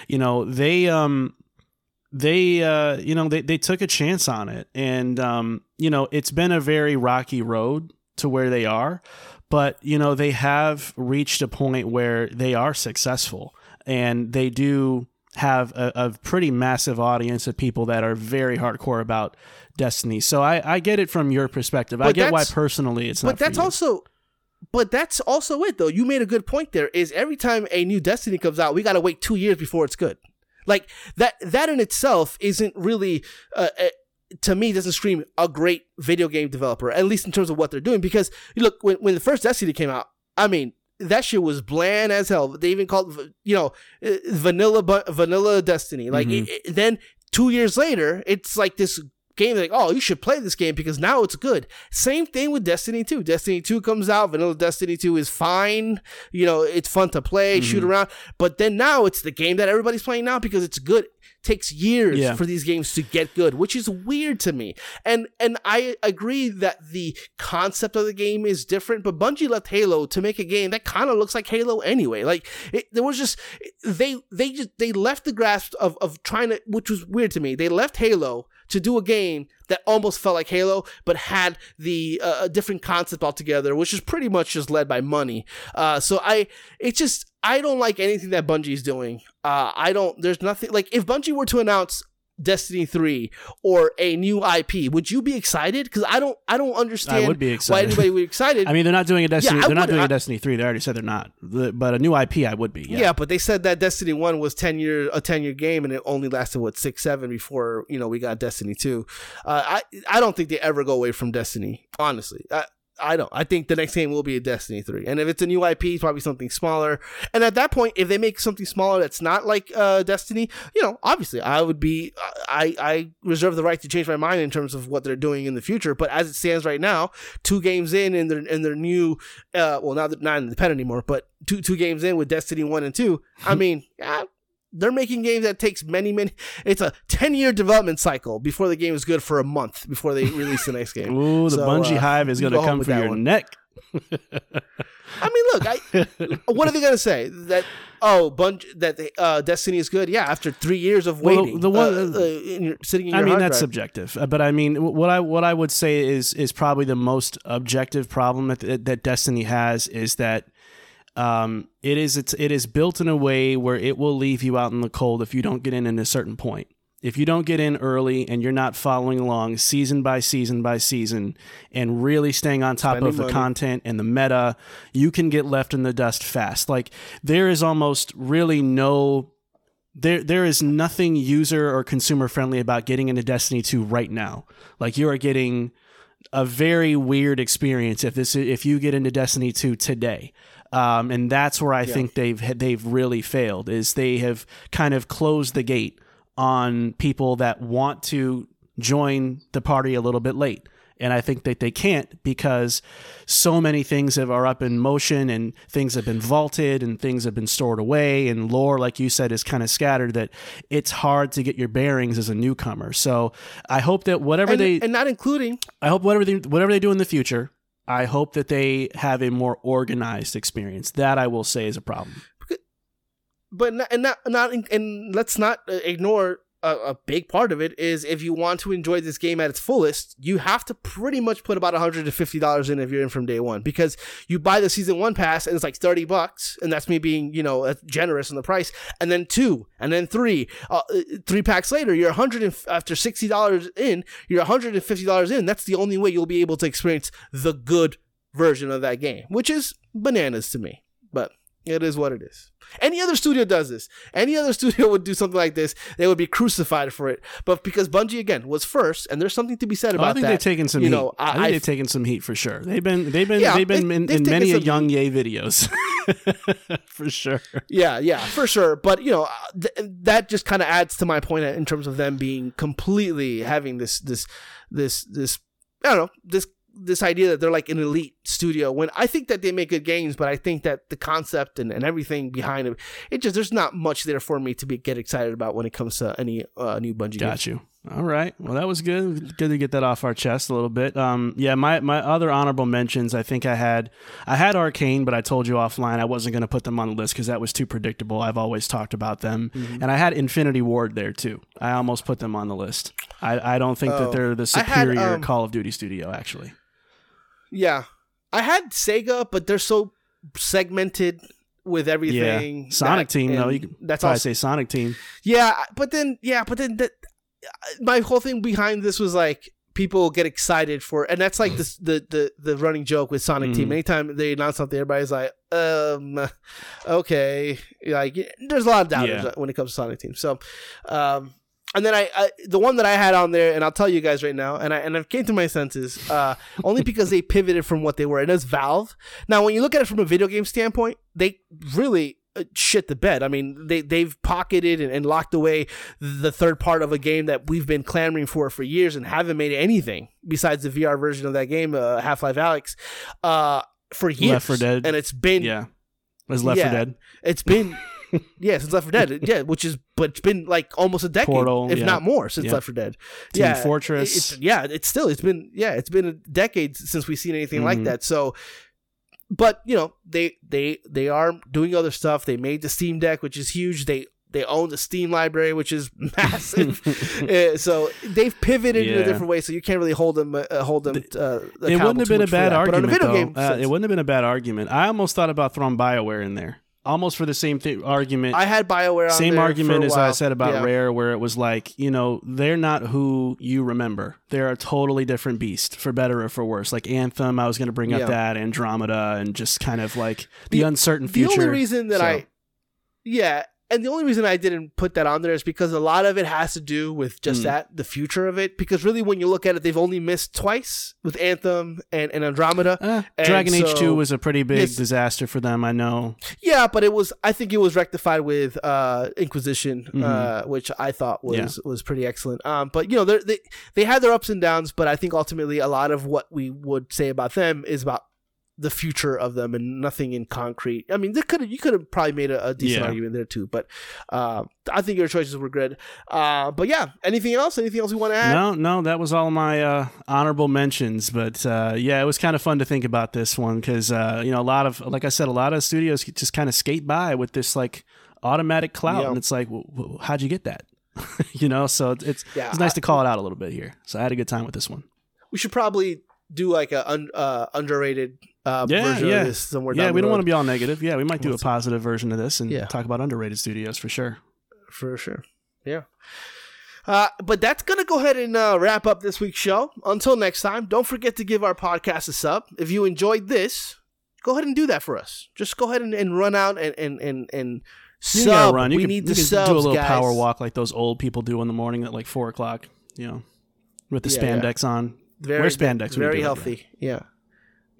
you know they um they uh you know they, they took a chance on it and um you know it's been a very rocky road to where they are but you know they have reached a point where they are successful and they do have a, a pretty massive audience of people that are very hardcore about destiny. So i i get it from your perspective. I get why personally it's not but that's also but that's also it though. You made a good point there is every time a new destiny comes out we got to wait two years before it's good. Like that that in itself isn't really uh, uh, to me doesn't scream a great video game developer at least in terms of what they're doing. Because look when, when the first destiny came out i mean that shit was bland as hell. They even called you know uh, vanilla vanilla destiny. Like Mhm. it- it- then two years later it's like this game like oh you should play this game because now it's good. Same thing with destiny 2 destiny 2 comes out. Vanilla destiny 2 is fine. You know it's fun to play shoot around. But then now it's the game that everybody's playing now because it's good takes years Yeah. for these games to get good which is weird to me. And and i agree that the concept of the game is different but bungie left halo to make a game that kind of looks like halo anyway. Like it, there was just they they just they left the grasp of of trying to which was weird to me. They left halo to do a game that almost felt like Halo, but had the uh, a different concept altogether, which is pretty much just led by money. Uh, so I, it's just I don't like anything that Bungie's doing. Uh, I don't. There's nothing like if Bungie were to announce Destiny 3 or a new IP, would you be excited? Because I don't, I don't understand would be why anybody would be excited. I mean, they're not doing a Destiny. I they're not doing a I- Destiny three. They already said they're not. But a new IP, I would be. Yeah. Yeah. but they said that Destiny One was ten year a ten year game, and it only lasted what six seven before you know we got Destiny Two. Uh, I I don't think they ever go away from Destiny. Honestly, I I don't. I think the next game will be a Destiny Three, and if it's a new IP, it's probably something smaller. And at that point, if they make something smaller that's not like uh, Destiny, you know, obviously I would be I I reserve the right to change my mind in terms of what they're doing in the future. But as it stands right now, two games in in their in their new uh well now they're not independent anymore, but two two games in with Destiny one and two, I mean, yeah, they're making games that takes many many. It's a ten year development cycle before the game is good for a month before they release the next game. Ooh, the So, Bungie uh, hive is going to come for your one. neck. I mean, look, I what are they gonna say that? Oh, bunch that uh, Destiny is good. Yeah, after three years of Well, waiting, the one- uh, uh, in your, sitting in I mean that's drive. subjective, Uh, but I mean what I what I would say is is probably the most objective problem that that Destiny has is that um, it is it's, it is built in a way where it will leave you out in the cold if you don't get in at a certain point. If you don't get in early and you're not following along season by season by season and really staying on top Spending of the money. content and the meta, you can get left in the dust fast. Like there is almost really no there there is nothing user or consumer friendly about getting into Destiny 2 right now. Like you are getting a very weird experience if this if you get into Destiny 2 today. Um, and that's where I think they've they've really failed is they have kind of closed the gate on people that want to join the party a little bit late. And I think that they can't because so many things have, are up in motion and things have been vaulted and things have been stored away and lore, like you said, is kind of scattered that it's hard to get your bearings as a newcomer. So I hope that whatever and, they and not including I hope whatever they, whatever they do in the future, I hope that they have a more organized experience. That I will say is a problem. but not, and not not and let's not uh, ignore a, a, big part of it is if you want to enjoy this game at its fullest, you have to pretty much put about $150 in if you're in from day one because you buy the season one pass and it's like 30 bucks. And that's me being, you know, generous in the price. And then two, and then three, uh, three packs later, you're 100 and, after $60 in, you're $150 in. That's the only way you'll be able to experience the good version of that game, which is bananas to me. But it is what it is. Any other studio does this. Any other studio would do something like this. They would be crucified for it. But because Bungie again was first, and there's something to be said about oh, I think that. they've taken some you heat. Know, I, I, think I, they've taken some heat for sure. They've been they've been Yeah, they've been they- in, they've in many a YongYea videos for sure. Yeah, yeah, for sure. But you know, th- that just kind of adds to my point in terms of them being completely having this, this, this, this. I don't know this this idea that they're like an elite studio when I think that they make good games, but I think that the concept and, and everything behind it, it just there's not much there for me to be get excited about when it comes to any uh, new Bungie Got games. you. All right. Well, that was good. Good to get that off our chest a little bit. Um, yeah, my, my other honorable mentions. I think I had I had Arkane, but I told you offline I wasn't going to put them on the list because that was too predictable. I've always talked about them, Mm-hmm. and I had Infinity Ward there too. I almost put them on the list. I, I don't think that Oh. they're the I had, superior um, Call of Duty studio. Actually, Yeah, I had Sega, but they're so segmented with everything. yeah, Sonic that- Team. though you could that's probably also say Sonic Team. Yeah, but then yeah, but then that my whole thing behind this was like people get excited for, and that's like this, the the the running joke with Sonic Team. Mhm. Anytime they announce something, everybody's like, um, okay, like there's a lot of doubters Yeah. when it comes to Sonic Team. So, um. And then I, I, the one that I had on there, and I'll tell you guys right now, and I and I came to my senses, uh, only because they pivoted from what they were, and it's Valve. Now, when you look at it from a video game standpoint, they really uh, shit the bed. I mean, they they've pocketed and, and locked away the third part of a game that we've been clamoring for for years and haven't made anything besides the VR version of that game, uh, Half Life Alyx, uh, for years. Left 4 Dead. and it's been Yeah, was Left 4 Yeah. Dead. it's been yeah since Left 4 Dead, yeah, which is but it's been like almost a decade, Portal, if yeah. not more, since Yeah. Left 4 Dead. Team yeah, Fortress. It's, yeah, it's still it's been yeah it's been a decade since we've seen anything like Mhm. that. So, but you know they they they are doing other stuff. They made the Steam Deck, which is huge. They they own the Steam library, which is massive. Uh, so they've pivoted in a different way. So you can't really hold them uh, hold them. Uh, it wouldn't have been a bad argument, video game, Uh, it wouldn't have been a bad argument. I almost thought about throwing Bioware in there, almost for the same thing argument. I had Bioware. On same argument as I said about Yeah. Rare, where it was like, you know, they're not who you remember. They're a totally different beast, for better or for worse. Like Anthem, I was going to bring Yeah. up that Andromeda, and just kind of like the, The- uncertain future. The only reason that So- I, yeah, and the only reason I didn't put that on there is because a lot of it has to do with just Mm. that, the future of it. Because really, when you look at it, they've only missed twice with Anthem and, and Andromeda. Eh, And Dragon Age 2 was a pretty big disaster for them. I know. Yeah, but it was. I think it was rectified with uh, Inquisition, Mhm. uh, which I thought was Yeah. was pretty excellent. Um, but you know, they're- they they had their ups and downs, but I think ultimately a lot of what we would say about them is about the future of them and nothing in concrete. I mean, they could you could have probably made a, a decent Yeah. argument there too, but uh, I think your choices were good. Uh, but yeah, anything else? Anything else we want to add? No, no, that was all my uh, honorable mentions. But uh, yeah, it was kind of fun to think about this one because uh, you know a lot of, like I said, a lot of studios just kind of skate by with this like automatic cloud, Yeah. and it's like, how'd you get that? you know, so it's it's, Yeah, it's nice I- to call it out a little bit here. So I had a good time with this one. We should probably do like a un, uh, underrated uh, Yeah, version yeah. of this somewhere. yeah, we don't want to be all negative. Yeah, we might do a positive version of this and Yeah. talk about underrated studios for sure. for sure. Yeah. Uh, but that's going to go ahead and uh, wrap up this week's show. Until next time, don't forget to give our podcast a sub. If you enjoyed this, go ahead and do that for us. Just go ahead and, and run out and, and, and, and Sub. run. You we can, need you the can subs, do a little guys. power walk like those old people do in the morning at like four o'clock. You know, with the Yeah, yeah. spandex on. Very Wear spandex. Very healthy. Yeah.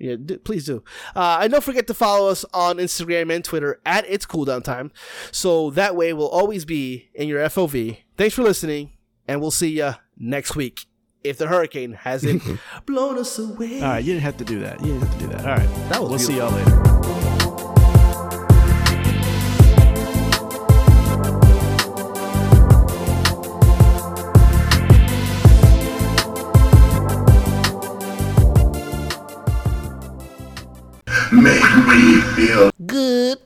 Yeah, d- please do. Uh, and don't forget to follow us on Instagram and Twitter at It's Cooldown Time. So that way we'll always be in your FOV. Thanks for listening, and we'll see you next week if the hurricane hasn't blown us away. All right, you didn't have to do that. You didn't have to do that. All right, That was we'll see y'all later. make me feel good.